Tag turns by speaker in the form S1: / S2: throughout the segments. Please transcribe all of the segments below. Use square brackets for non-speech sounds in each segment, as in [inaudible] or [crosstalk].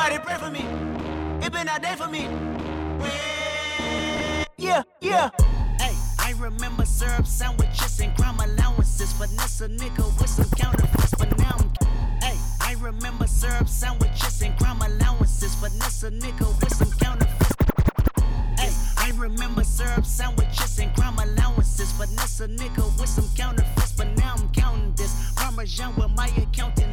S1: Somebody pray for me. It been a day for me. Yeah, yeah. Hey, I remember syrup sandwiches and crime allowances. Finesse a nigga with some counterfeits, but now I'm. Hey, I remember syrup sandwiches and crime allowances. Finesse a nigga with some counterfeits. Hey, I remember syrup sandwiches and crime allowances. Finesse a nigga with some counterfeits, but now I'm counting this. Parmesan with my accountant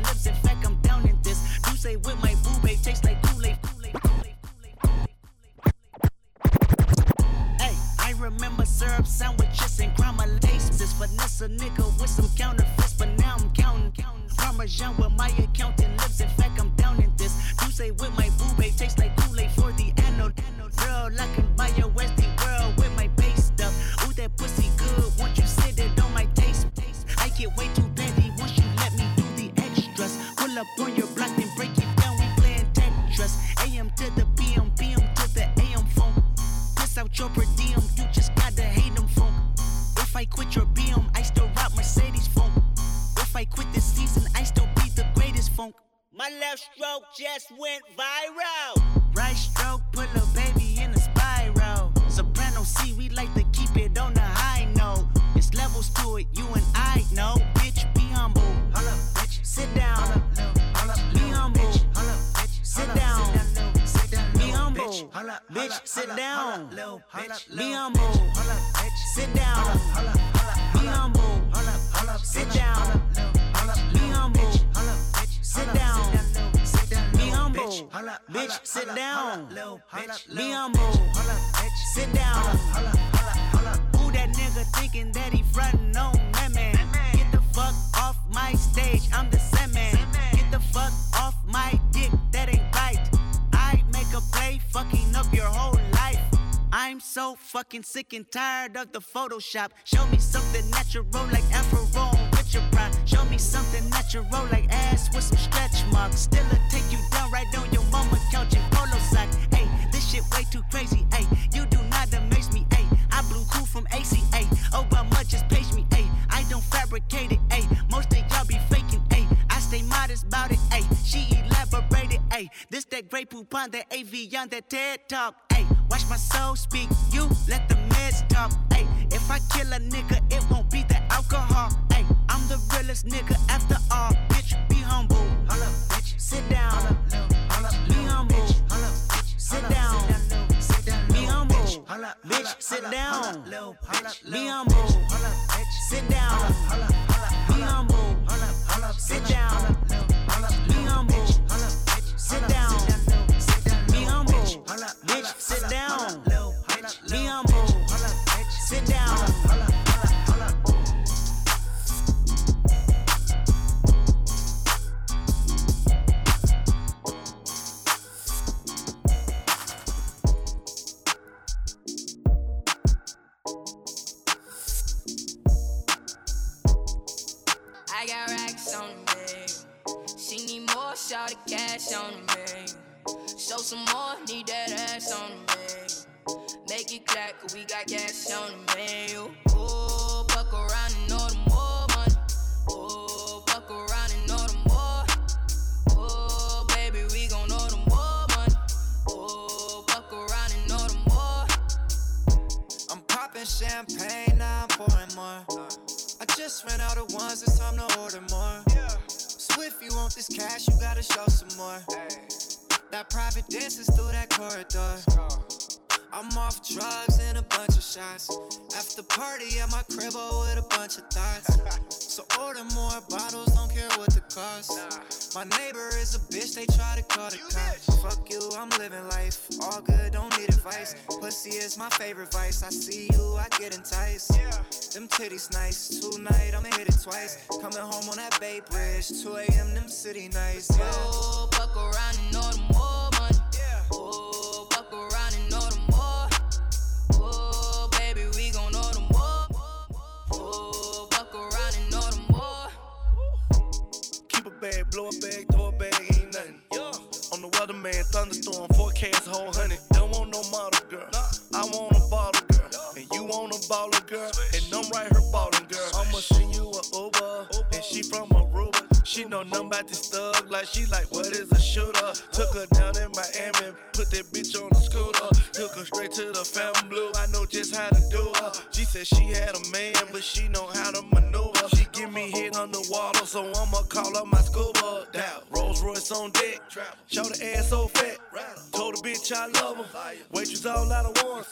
S1: fucking sick and tired of the Photoshop. Show me something natural like Afro with your pride. Show me something natural like ass with some stretch marks. Still a take you down right on your mama couch in polo sock. Hey, this shit way too crazy. Hey, you do not amaze me. Hey, I blew cool from ACA. Obama just page me. Hey, I don't fabricate it. Hey, most of y'all be faking. Hey, I stay modest about it. Hey, she elaborated. Hey, this that great poop on that AV on that TED talk. Hey, watch my soul speak. You let the meds talk. Hey, if I kill a nigga, it won't be the alcohol. Hey, I'm the realest nigga after all. Bitch, be humble. Hold up, bitch. Sit down. Be humble. Bitch, sit down. Be humble. Bitch, sit down. Be humble.
S2: Favorite vice. I see you, I get enticed. Yeah. Them titties nice. Tonight I'ma hit it twice. Coming home on that Bay Bridge. 2 a.m. Them city nights. Yeah.
S3: Oh, fuck around and know the more money. Yeah. Oh, fuck around and know the more. Oh, baby, we gon' know the more. Oh, fuck around and know the more.
S4: Keep a bag, blow a bag, throw a bag, ain't nothing. Yeah. On the weatherman, thunderstorm, forecast, whole nothing about this thug like she like, what is a shooter? Took her down in Miami, put that bitch on the scooter. Took her straight to the family blue, I know just how to do her. She said she had a man, but she know how to maneuver. She give me hit underwater, so I'ma call up my scuba. Down, Rolls Royce on deck, show the ass so fat. Told the bitch I love her, waitress all out of one.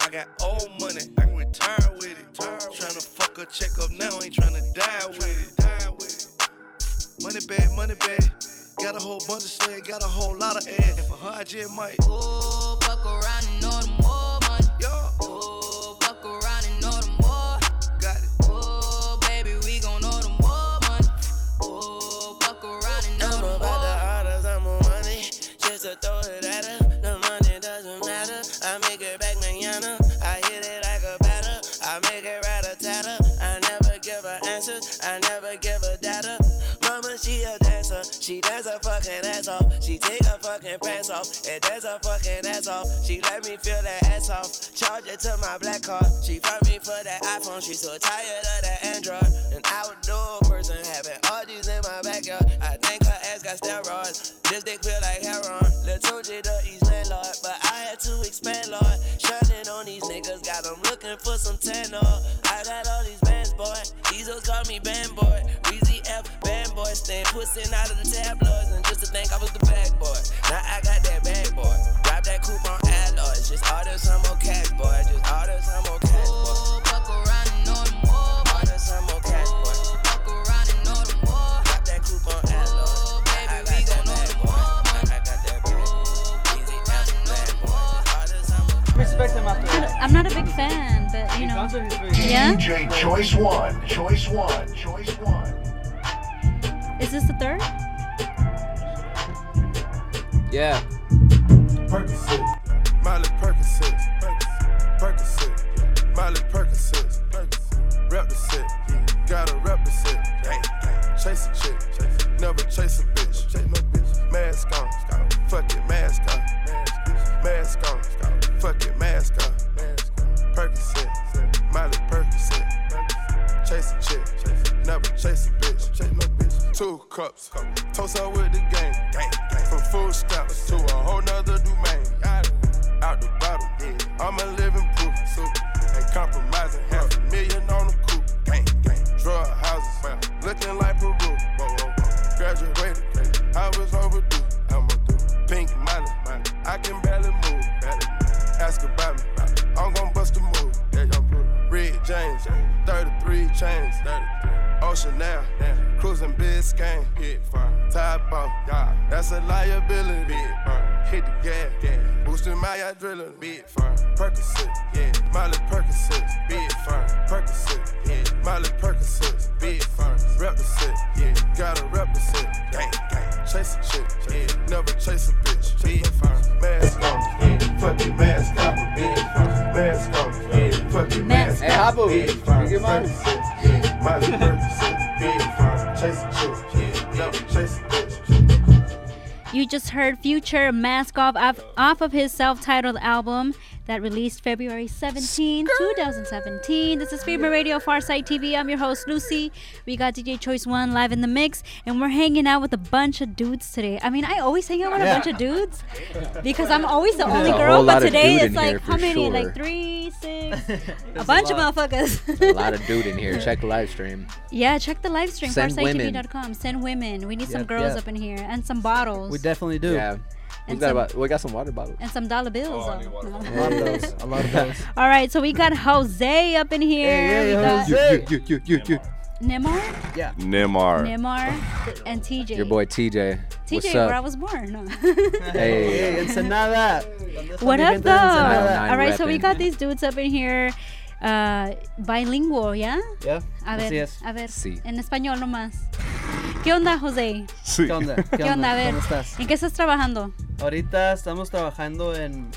S4: I got old money, I can retire with it. Tryna fuck a check up now, ain't tryna die with it. Money bag, money bag. Got a whole bunch of sled, got a whole lot of ass. And for her, I just might.
S3: Oh, fuck around and know the more money.
S4: Yo,
S3: Oh, fuck around and know the more.
S4: got it.
S3: Oh, baby, we gon' know the more money. Oh, fuck around and know
S5: I'm
S3: the
S5: about
S3: more.
S5: to order some more money, just to throw it at her. Fucking ass off. She take her fucking pants off and dance her fucking ass off. She let me feel that ass off. Charge it to my black card. She fuck me for that iPhone. She so tired of that Android. An outdoor person having all these in my backyard. I think her ass got steroids. This dick feel like heroin. Lil Tunji the East landlord, but I had to expand, Lord. Shining on these niggas, got them looking for some tan, Lord. I got all these bands, boy. These hoes call me band boy. Weezy F, band boy. Stand pussing out of the tabloids, and think I was the bad boy. Now I got that bad boy.
S6: Heard Future Mask Off off, off of his self-titled album that released February 17, 2017. This is Fever Radio Farsight TV. I'm your host Lucy. We got DJ Choice One live in the mix, and we're hanging out with a bunch of dudes today. I mean, I always hang out with a bunch of dudes because I'm always the only
S7: a
S6: girl. But today it's like
S7: here
S6: how many?
S7: sure.
S6: Like three, six, [laughs] a bunch of motherfuckers.
S7: A lot of dude in here. Check the live stream.
S6: yeah, check the live stream farsighttv.com. Send women. We need some girls
S8: yep.
S6: up in here and some bottles.
S8: We definitely do.
S7: Yeah. We got,
S6: some-
S7: about, we got some water bottles.
S6: and some dollar bills.
S8: A lot of those. [laughs] A lot of those.
S6: All right, so we got Jose up in here.
S8: Hey,
S6: we
S8: hey, Jose.
S7: You, you, you, you.
S6: Nemar,
S8: Yeah.
S9: Neymar.
S6: Nemar, and TJ.
S7: Your boy TJ.
S6: TJ,
S7: What's
S6: where I was born. No. [laughs]
S7: Hey.
S8: Hey, Ensenada.
S6: what up, though?
S8: de Ensenada.
S6: All right, so we got these dudes up in here, uh, bilingual, ¿ya?
S8: Yeah.
S6: A
S8: Así
S6: ver,
S8: es.
S6: a ver,
S7: Sí.
S6: en español nomás. ¿Qué onda, José?
S9: Sí.
S8: ¿Qué onda? [laughs] ¿Qué,
S6: ¿Qué onda? A ver,
S8: ¿Cómo estás?
S6: ¿en qué estás trabajando?
S8: Ahorita estamos trabajando en,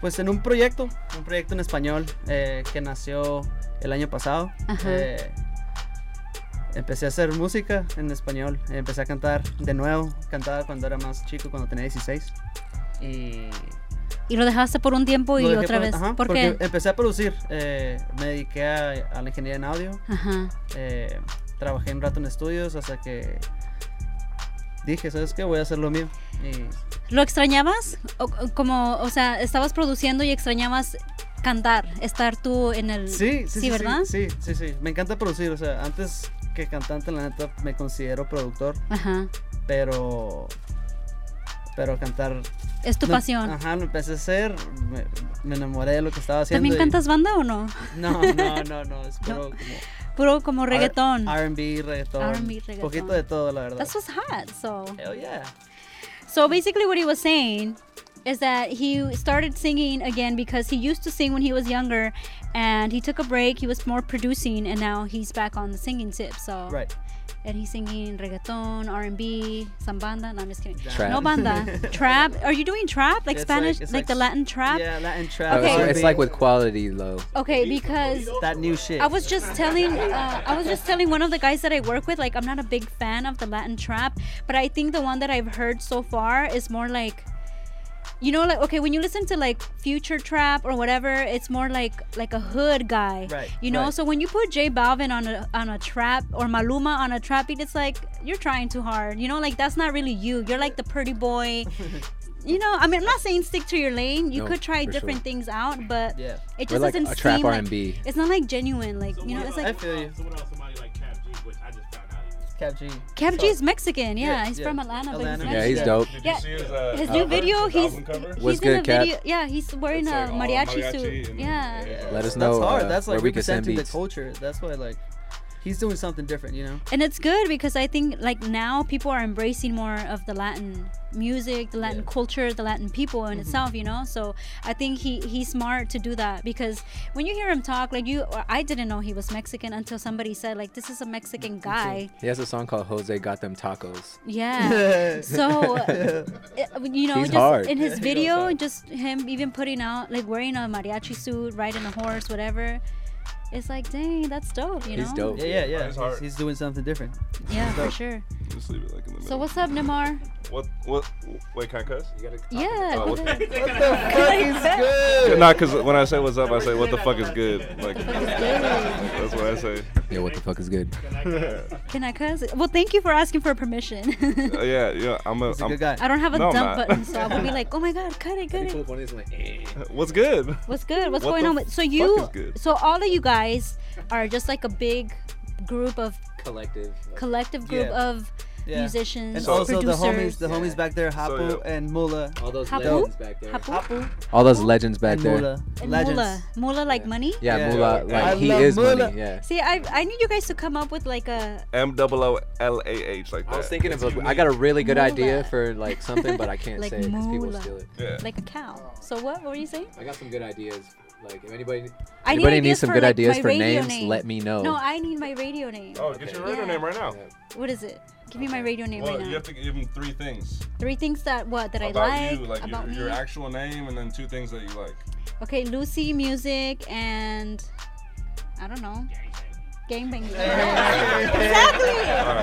S8: pues en un proyecto, un proyecto en español eh, que nació el año pasado.
S6: Ajá.
S8: Eh, empecé a hacer música en español, empecé a cantar de nuevo, cantaba cuando era más chico, cuando tenía 16. Y
S6: Y lo dejaste por un tiempo y
S8: lo
S6: otra
S8: por-
S6: vez.
S8: ajá,
S6: ¿Por
S8: porque
S6: qué?
S8: empecé a producir, eh, me dediqué a, a la ingeniería en audio,
S6: Ajá.
S8: eh, trabajé un rato en estudios hasta que dije, ¿sabes qué? Voy a hacer lo mío. Y
S6: ¿Lo extrañabas? O, como, o sea, estabas produciendo y extrañabas cantar, estar tú en el...
S8: Sí, sí, sí,
S6: ¿verdad?
S8: Sí, sí, sí. Me encanta producir. O sea, antes que cantante, la neta, me considero productor.
S6: Ajá.
S8: Pero. Pero cantar.
S6: Es tu
S8: no-
S6: pasión.
S8: Ajá, lo empecé a hacer. Me, me enamoré de lo que estaba haciendo.
S6: ¿También
S8: y-
S6: cantas banda o no?
S8: No, no, no, [laughs] no. Es puro
S6: Puro como
S8: como.
S6: reggaetón.
S8: RB, reggaetón.
S6: R&B, reggaetón.
S8: Poquito de todo, la verdad.
S6: That's what's hot. So,
S8: Hell yeah.
S6: so basically, what he was saying is that he started singing again because he used to sing when he was younger, and he took a break. He was more producing, and now he's back on the singing tip. So,
S8: Right.
S6: And he's singing reggaeton, R&B, some banda. No, I'm just kidding.
S7: Trap.
S6: No banda. [laughs] trap. Are you doing trap like
S8: It's
S6: Spanish,
S8: it's
S6: like, the Latin trap?
S8: Yeah, Latin trap.
S6: Okay.
S7: it's, it's like with quality though.
S6: Okay, because
S8: that new shit.
S6: I was just telling, uh, I was just telling one of the guys that I work with, like I'm not a big fan of the Latin trap, but I think the one that I've heard so far is more like, you know, like okay, when you listen to like future trap or whatever, it's more like like a hood guy,
S8: Right,
S6: You know,
S8: right.
S6: so when you put J Balvin on a on a trap or Maluma on a trap beat, it's like you're trying too hard. You know, like that's not really you. You're like the pretty boy. [laughs] You know, I mean, I'm not saying stick to your lane. You
S7: No,
S6: could try different
S7: sure.
S6: things out, but
S8: Yeah.
S6: it
S7: We're
S6: just
S7: like
S6: doesn't
S7: a trap
S6: seem like
S7: R&B.
S6: it's not like genuine. Like you know, it's like I
S8: feel you.
S9: So what else? Somebody like Cap G, which I just
S8: Cap G.
S6: Cap
S8: So-
S6: G is Mexican. Yeah,
S8: Yeah,
S6: he's
S8: yeah.
S6: from Atlanta, but he's Mexican.
S7: Yeah, he's dope.
S9: Did
S6: Yeah,
S9: you see his, uh,
S6: His new video,
S9: his
S6: he's
S9: album cover?
S6: he's
S7: What's
S6: in
S7: good,
S6: a
S7: Cap?
S6: video. Yeah, he's wearing
S9: It's
S6: a
S9: like
S6: mariachi,
S9: mariachi
S6: suit.
S9: and-
S6: Yeah.
S9: yeah.
S7: Let us know.
S8: That's hard.
S7: uh,
S8: That's
S7: where
S8: like
S7: we can send
S8: representing the culture. That's why like he's doing something different, you know.
S6: And it's good because I think like now people are embracing more of the Latin music, the Latin
S8: Yeah.
S6: culture, the Latin people in
S8: Mhm.
S6: itself, you know. So I think he he's smart to do that because when you hear him talk, like you, I didn't know he was Mexican until somebody said like this is a Mexican guy.
S7: He has a song called Jose Got Them Tacos.
S6: Yeah. [laughs] so, you know,
S7: He's
S6: just
S7: hard.
S6: in his
S8: He
S6: video, just him even putting out like wearing a mariachi suit, riding a horse, whatever. It's like, dang, that's dope, you know?
S7: He's dope.
S8: Yeah, yeah, yeah.
S9: It's
S8: He's,
S9: hard.
S8: he's doing something different.
S6: Yeah, for sure.
S9: Just leave it like in the middle.
S6: So what's up, Namar?
S9: What? What? Wait, can I cuss?
S6: Yeah.
S9: Oh, [laughs] what-
S6: ahead. [laughs]
S8: What the fuck is good?
S9: Not because when I say what's up, I say what the fuck is good. Like that's what I say.
S7: Yeah, what the fuck is good?
S6: Can I cuss? [laughs] Well, thank you for asking for permission.
S9: Uh, yeah, yeah. I'm a.
S8: He's a
S9: I'm,
S8: good guy.
S6: I don't have a
S9: No, I'm
S6: dump
S9: not.
S6: button, so I will be like, oh my god, cut it, cut it.
S9: What's good?
S6: What's good? What's
S9: What
S6: going
S9: the
S6: on with? So
S9: fuck
S6: you,
S9: is good?
S6: so all of you guys are just like a big group of
S7: Collective.
S6: collective group
S8: Yeah.
S6: of
S8: Yeah.
S6: musicians,
S8: And
S9: So-
S8: also the homies,
S6: producers.
S8: the homies back there, Hapu
S9: So, yeah.
S8: and Mula.
S7: All those
S6: Hapu?
S7: legends back there.
S6: Hapu?
S7: All those legends back
S8: and
S7: there.
S8: Mula.
S6: And
S8: Legends.
S6: Mula, Mula like money.
S7: Yeah,
S8: Yeah.
S7: Moolah,
S9: I
S7: like he is
S8: Moolah.
S7: money. Yeah.
S6: See, I I need you guys to come up with like a
S9: M double O L A H like that.
S7: I was thinking of
S9: It's
S7: a, I got a really good idea for like something, but I can't [laughs]
S6: Like
S7: say it because people
S6: moolah.
S7: steal it.
S9: Yeah.
S6: like a cow. So what? What were you saying?
S7: I got some good ideas. Like if anybody,
S6: I need
S7: anybody
S6: ideas
S7: needs some good
S6: like,
S7: ideas for names,
S6: name.
S7: let me know.
S6: No, I need my radio name.
S9: Oh, get your radio
S6: Yeah.
S9: name right now.
S6: What is it? Give me my radio name
S9: Well,
S6: right now.
S9: you have to give him three things
S6: Three things that what that
S9: about
S6: I like,
S9: you, like
S6: about
S9: your,
S6: me.
S9: your actual name, and then two things that you like.
S6: Okay, Lucy music and I don't know. Gangbang. exactly.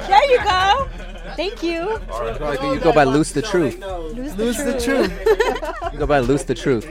S6: There you go. Thank you.
S7: Like, you go by Loose the Truth.
S6: Lose,
S8: Lose
S6: the
S8: the
S6: truth.
S7: You go by Loose the Truth.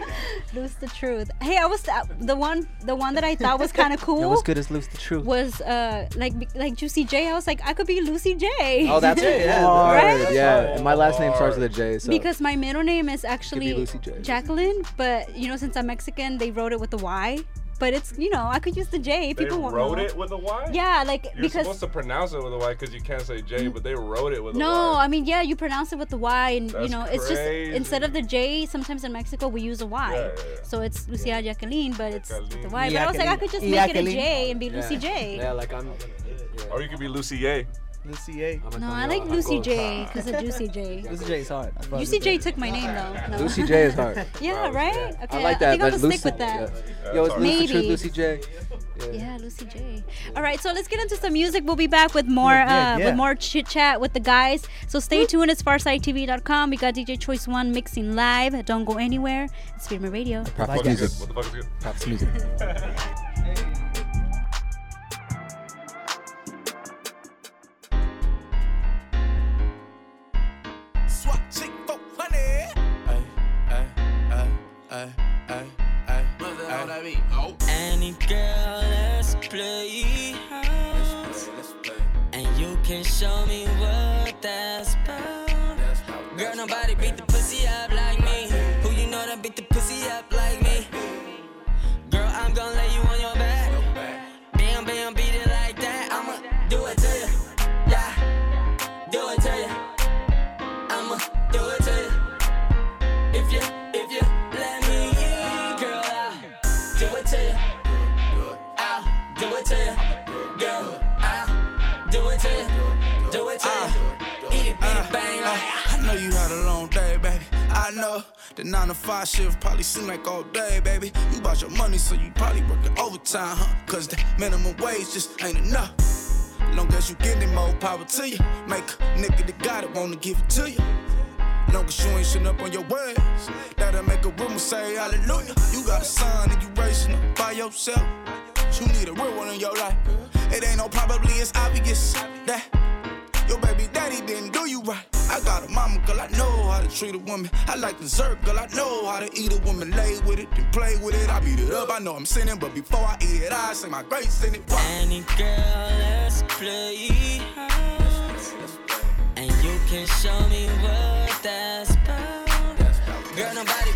S6: Lose the truth. Hey, I was uh, the one. The one that I thought was kind of [laughs]
S7: Yo,
S6: cool
S7: what's good as Loose the Truth?
S6: was uh like like Juicy J. I was like I could be Lucy J.
S7: Oh, that's it.
S8: Yeah,
S7: hard. [laughs]
S6: right?
S7: Yeah, and my last name starts with a J. So
S6: because my middle name is actually
S7: Lucy J.
S6: Jacqueline, but you know since I'm Mexican, they wrote it with a Y. But it's you know I could use the J.
S9: They
S6: People won't
S9: wrote
S6: know.
S9: it with a Y.
S6: Yeah, like because.
S9: You're
S6: because
S9: supposed to pronounce it with a Y because you can't say J, mm. but they wrote it with a Y.
S6: no, I mean yeah, you pronounce it with the Y, and you
S9: That's
S6: know it's just instead of the J. Sometimes in Mexico we use a Y,
S9: Yeah, yeah, yeah.
S6: so it's Lucia Jacqueline, but it's with the
S9: Jacqueline.
S6: Y. But I was like I could just make it a J and be
S7: yeah.
S6: Lucy J.
S7: Yeah, like I'm.
S9: Or you could be Lucy A.
S8: Lucy A.
S7: I'm
S6: No, I like Lucy J because of Juicy J.
S8: Lucy J is hard. I
S6: Juicy J took my name though. No.
S7: Lucy J is hard.
S6: Yeah, right. Okay,
S7: I like that.
S6: I think I'm
S7: but
S6: gonna
S7: Lucy,
S6: stick with that.
S7: Yeah. Yo, it's
S9: hard.
S7: Truth,
S6: Maybe.
S7: Lucy J.
S6: Yeah, Lucy J. All right, so let's get into some music. We'll be back with more
S8: Yeah, yeah,
S6: uh,
S8: yeah.
S6: with more chit chat with the guys. So stay tuned. It's FarsideTV.com. We got DJ Choice One mixing live. Don't go anywhere. It's Freedom Radio.
S7: Props
S9: What
S7: to
S9: is
S7: music.
S9: What the fuck is good?
S7: Props music. [laughs]
S2: ay.
S5: Girl, let's play.
S2: Let's play.
S5: And you can show me what that's about.
S10: Girl, nobody beat the pussy up like me. Who you know that beat the pussy up like me? Girl, I'm gonna lay you on your back. Bam, bam, beat it like that. I'ma do it to you. Yeah, do it to you. I'ma do it to you. If you, if you let me girl, I'll do it to you.
S11: I know you had a long day, baby. I know the nine to five shift probably seem like all day, baby. You bought your money, so you probably working overtime, huh? Cause the minimum wage just ain't enough. Long as you getting more power to you. Make a nigga that got it wanna give it to you. Long as you ain't shitting up on your words, that'll make a woman say hallelujah. You got a son and you raising up by yourself. You need a real one in your life. It ain't no probably, it's obvious that your baby daddy didn't do you right. I got a mama, girl, I know how to treat a woman. I like dessert, girl, I know how to eat a woman. Lay with it and play with it. I beat it up, I know I'm sinning, but before I eat it, I say my grace in it. Why?
S10: Any girl, let's play house. And you can show me what that's about. Girl, nobody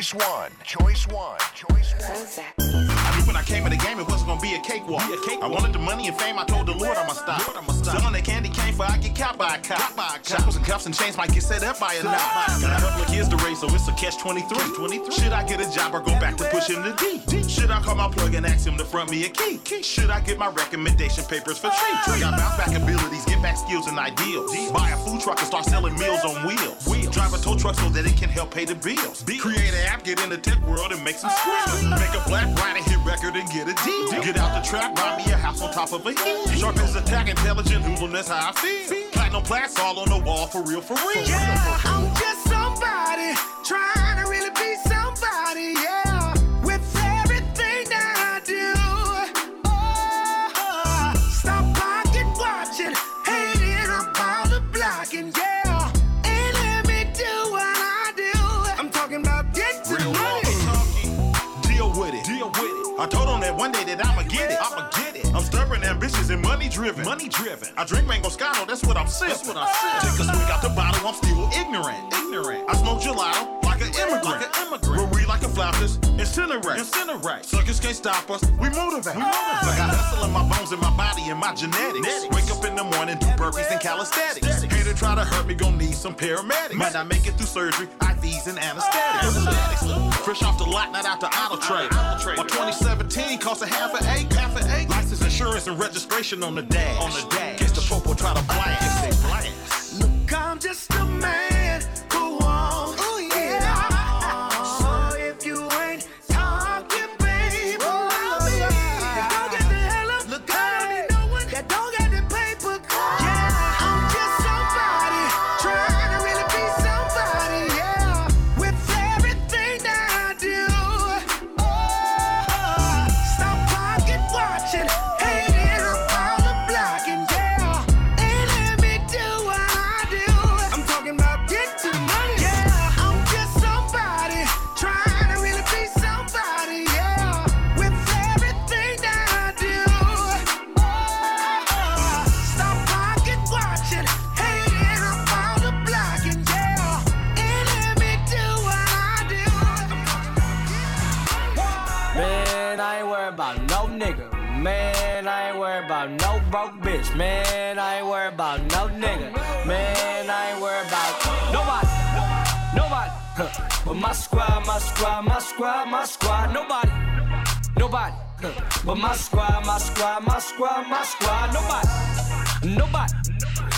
S12: Choice One. Choice One. Choice One.
S13: I knew when I came in the game it wasn't gonna be a cakewalk. I wanted the money and fame, I told the Lord I'ma stop. stop. Selling that candy cane for I get caught by a cop. Shackles and cuffs and chains might get set up by a knot. Got a couple of kids to raise, so it's a catch 23. 23. Should I get a job or go back to pushing the D? D? Should I call my plug and ask him to front me a key? key? Should I get my recommendation papers for free? Got bounce back abilities, back skills and ideals. Buy a food truck and start selling meals on wheels. We drive a tow truck so that it can help pay the bills. bills. Create an app, get in the tech world and make some skills. Make a black ride rider hit record and get a deal. deal. Get out the trap, buy me a house on top of a hill. Sharp as attack, intelligent, hoodlum, that's how I feel. Platinum plaques all on the wall for real, for real.
S1: Yeah, I'm just somebody trying to
S13: driven. Money driven. I drink mango scotto, that's what I'm sipping. That's what I'm sipping. Take a swig out the bottle, I'm still ignorant. Ignorant. I smoke gelato like an immigrant. Like an immigrant. Marie like a flappers. Incinerate. Incinerate. Suckers can't stop us. We motivate. We motivate. I Got hustle in my bones, in my body, and my genetics. genetics. Wake up in the morning, do burpees and calisthenics. Hater try to hurt me, gon' need some paramedics. Might not make it through surgery, IVs and anesthetics. Fresh off the lot, not out the auto trade. My 2017 cost a half an acre. Half an acre. Insurance, and registration on the dash. On the dash. Case the popo try to blast. They blast.
S1: Look, I'm just a man about
S14: no broke bitch. Man, I ain't worried about no nigga. Man, I ain't worried about nobody. Nobody. Huh. But my squad, my squad, my squad, my squad. Nobody. Nobody. Huh. But my squad, my squad, my squad, my squad. Nobody. Nobody.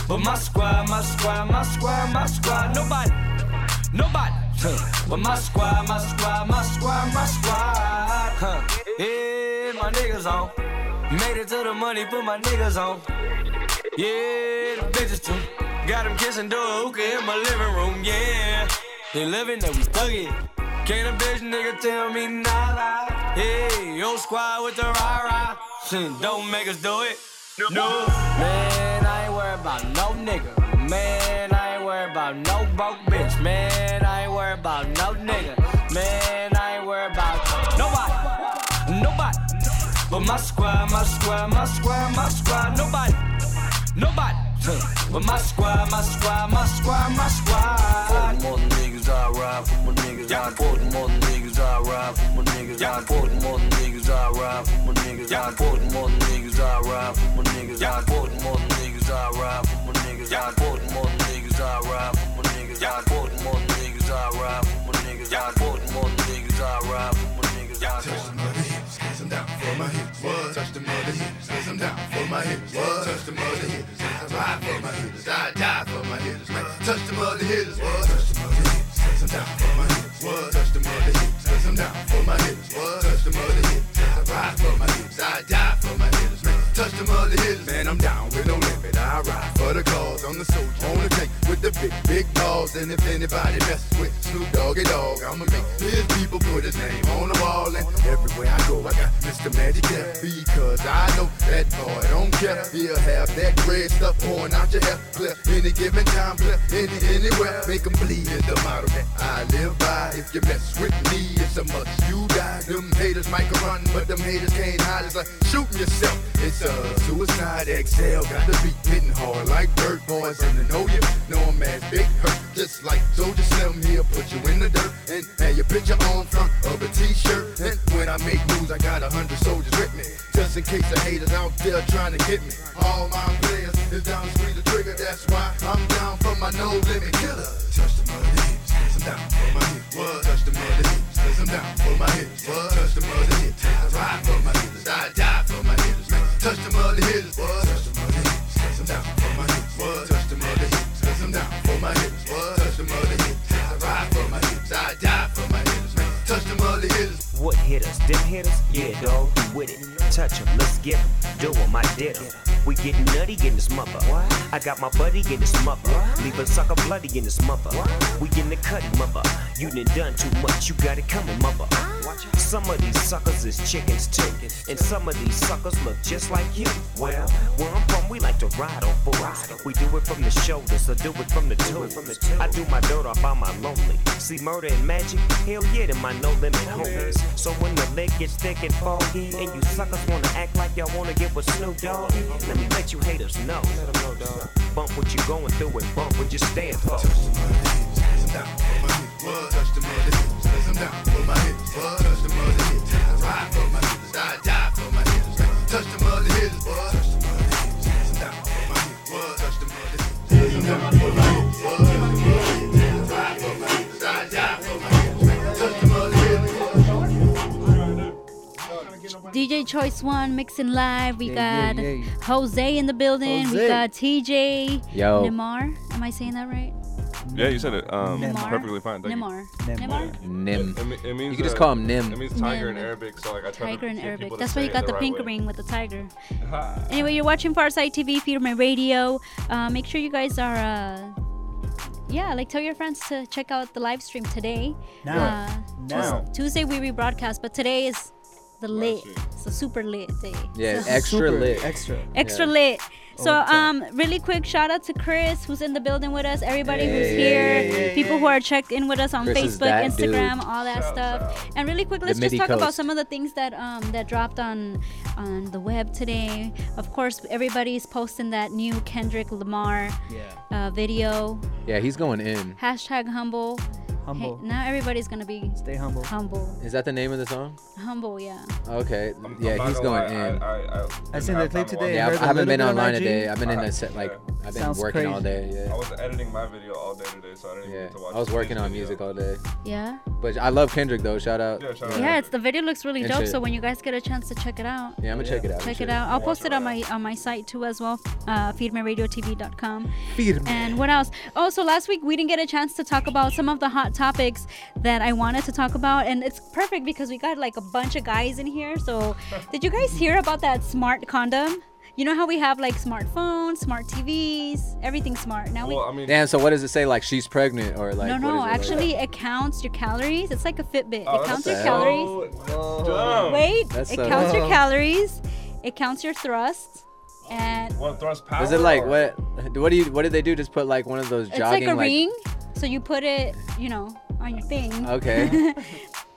S14: But my squad, my squad, my squad, my squad. Nobody. Nobody. Huh. But my squad, my squad, my squad, my squad. Huh. Yeah, my niggas on. Made it to the money, put my niggas on. Yeah, the bitches too. Got them kissing door hookah in my living room, yeah. They living that we thug it. Can't a bitch nigga tell me nada. Hey, yo squad with the rah rah. Don't make us do it.
S15: No. Man, I ain't worried about no nigga. Man, I ain't worried about no broke bitch. Man, I ain't worried about no nigga. Man, But my squad, my squad, my squad, my squad, nobody. Nobody. But my squad, my squad, my squad, my squad.
S14: Put more niggas I ride for my niggas. I put more than niggas I ride for my niggas. I put more than niggas I ride for my niggas. I put more than niggas I ride for my niggas. I put more than niggas I ride for my niggas. I put more than niggas I ride for my niggas. I put
S16: Touch the mother hips, what? Touch the mother hands them down for my hips. What? Touch the mother hands them down for my hips. What? Touch the mother hips, I ride for my hips. I die for my hips, man. Touch the mother hips, man. I'm down with no limit. I ride for the cause. I'm the soldier on the tank with the big, big balls. And if anybody messes with Snoop Doggy Dog, I'ma make his people put his name on the wall. And everywhere I go, I got Mr. Magic there. Because I know that boy don't care. He'll have that red stuff pouring out your hair. Clear any given time, clear any, anywhere. Make 'em bleed is the motto that I live by. If you mess with me, it's a must. You die. Them haters might can run, but them haters can't hide. It's like shooting yourself. It's a suicide XL. Got the beat hitting hard like dirt boys. And to know you know I'm as big hurt. Just like Soldier Slim, he'll put you in the dirt. And have your picture on front of a t-shirt. And when I make moves, I got a hundred soldiers with me. Just in case the haters out there trying to get me. All my players is down to squeeze the trigger. That's why I'm down for my no limit killer. Touch the mother hips, hands them down for my hips. What? Touch the mother hips, hands them down for my hips. What? Touch
S17: 'em, let's get 'em. Do 'em, I did 'em. We getting nutty in this mother. I got my buddy in this mother. Leave a sucker bloody in this mother. We in the cutty mother. You done done too much, you got it coming mother. Some of these suckers is chickens too. And some of these suckers look just like you. Well, where I'm from, we like to ride on fools. We do it from the shoulders, or do it from the toes. I do my dirt off on my lonely. See murder and magic? Hell yeah, to my no limit homies. So when the leg gets thick and foggy, and you suckers wanna act like y'all wanna get with Snoop Dogg, let me let you haters know. Bump what you going through and bump what you stand for.
S16: Touch the hips, hands them down for my hips. What? Touch the mother hips, I ride for my hips. I die for my man. Touch the mother hips, what? Touch the mother hands them down for my hips. What? Touch the mother hands them down for my hips. What? Touch the mother hips, I ride for my hips. I die for my hips. Touch the mother
S6: DJ Choice One mixing live. We
S7: Yeah,
S6: got
S7: yeah, yeah.
S6: Jose in the building. We got TJ
S9: Yo.
S6: Nimar. Am I saying that right?
S9: Yeah, you said it um,
S6: Nimar.
S9: perfectly fine. Thank you.
S6: Nimar. Nimar.
S7: Nim.
S9: It, me- it means,
S7: You can just
S9: uh,
S7: call him Nim.
S9: It means tiger in Arabic, so like I try
S6: Tiger
S9: to
S6: in Arabic.
S9: people to
S6: That's why you got
S9: the
S6: the
S9: right
S6: pink
S9: way.
S6: ring with the tiger. [laughs] Anyway, you're watching Farside TV, Feed My Radio. Uh, make sure you guys are, uh, yeah, like tell your friends to check out the live stream today.
S8: Now.
S6: Uh,
S8: Now.
S6: Tuesday we rebroadcast, but today is the lit. It's a super lit day.
S7: Yeah,
S6: So-
S7: extra
S8: Super
S7: lit.
S8: Extra.
S6: Extra
S7: Yeah.
S6: lit. So
S8: All the time.
S6: um really quick shout out to Chris who's in the building with us, everybody who's here,
S7: Yeah, yeah,
S6: people who are checked in with us on
S7: Chris
S6: Facebook, Instagram,
S7: dude.
S6: all that stuff. And really quick, let's just
S7: MIDI
S6: talk about some of the things that um that dropped on on the web today. Of course, everybody's posting that new Kendrick Lamar
S8: Yeah.
S6: uh, video.
S7: Yeah, he's going in.
S6: Hashtag humble.
S8: Humble.
S6: Hey, now everybody's gonna be
S8: Stay humble.
S6: humble.
S7: Is that the name of the song?
S6: Humble, yeah.
S7: Okay.
S9: I'm
S7: yeah,
S9: not
S7: he's
S9: gonna lie,
S7: in.
S9: I, I, I,
S8: I seen the clip today.
S7: yeah,
S8: heard
S7: I
S8: a
S7: haven't been online
S8: IG.
S7: today. I've been in
S9: I-
S7: a set like
S9: yeah.
S7: I've been
S8: Sounds
S7: working all
S8: crazy.
S7: day.
S9: I
S7: Yeah.
S9: was editing my video all day today, so I didn't
S7: Yeah.
S9: even get to watch it.
S7: I was working on
S9: video.
S7: music all day.
S6: Yeah.
S7: But I love Kendrick though. Shout out.
S9: Yeah, shout out.
S6: Yeah, it's the video looks really
S7: And
S6: dope.
S7: shit.
S6: So when you guys get a chance to check it out,
S7: Yeah, I'm gonna check it out.
S6: check it out. I'll post
S9: it
S6: it on my on my site too as well. Uh, feedmeradiotv.com.
S7: Feed me.
S6: And what else? Oh, so last week we didn't get a chance to talk about some of the hot topics that I wanted to talk about, and it's perfect because we got like a bunch of guys in here. So, [laughs] did you guys hear about that smart condom? You know how we have like smartphones, smart TVs, everything smart. Now we
S9: Well, I mean,
S7: Damn. So what does it say? Like she's pregnant or like?
S6: no, no.
S7: is it, like-
S6: Actually, it counts your calories. It's like a Fitbit.
S9: oh,
S6: it counts
S9: that's
S6: your calories.
S9: so dumb.
S6: Wait,
S7: That's
S6: it
S7: so-
S6: counts your
S8: Oh.
S6: calories. It counts your thrusts. And
S9: What thrust power?
S7: Was it like
S9: or-
S7: what? What do you? What did they do? Just put like one of those
S6: it's
S7: jogging
S6: like a ring. So you put it, you know, on your thing.
S7: Okay. [laughs]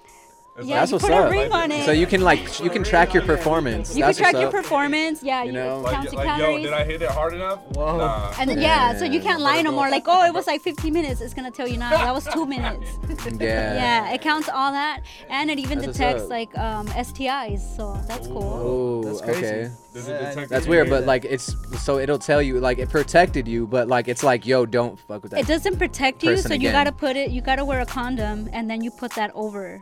S6: yeah,
S7: That's
S6: you
S7: what's
S6: put
S7: up.
S6: a ring on it.
S7: So you can like you can track your performance.
S6: You can track your performance. Yeah, you,
S7: know?
S9: Like,
S6: count your
S9: like yo, did I hit it hard enough? Whoa. Nah.
S6: and then, yeah, so you can't lie no more. Like, oh, it was like 15 minutes. It's gonna tell you now. That was two [laughs] minutes.
S7: Yeah.
S6: Yeah, it counts all that, and it even
S7: That's
S6: detects like um, STIs. So that's cool.
S7: Oh, okay.
S9: Does it detect
S7: That's weird, but
S9: that?
S7: like it's so it'll tell you like it protected you, but like it's like yo, don't fuck with that.
S6: It doesn't protect you,
S7: person
S6: so you gotta put it. You gotta wear a condom, and then you put that over.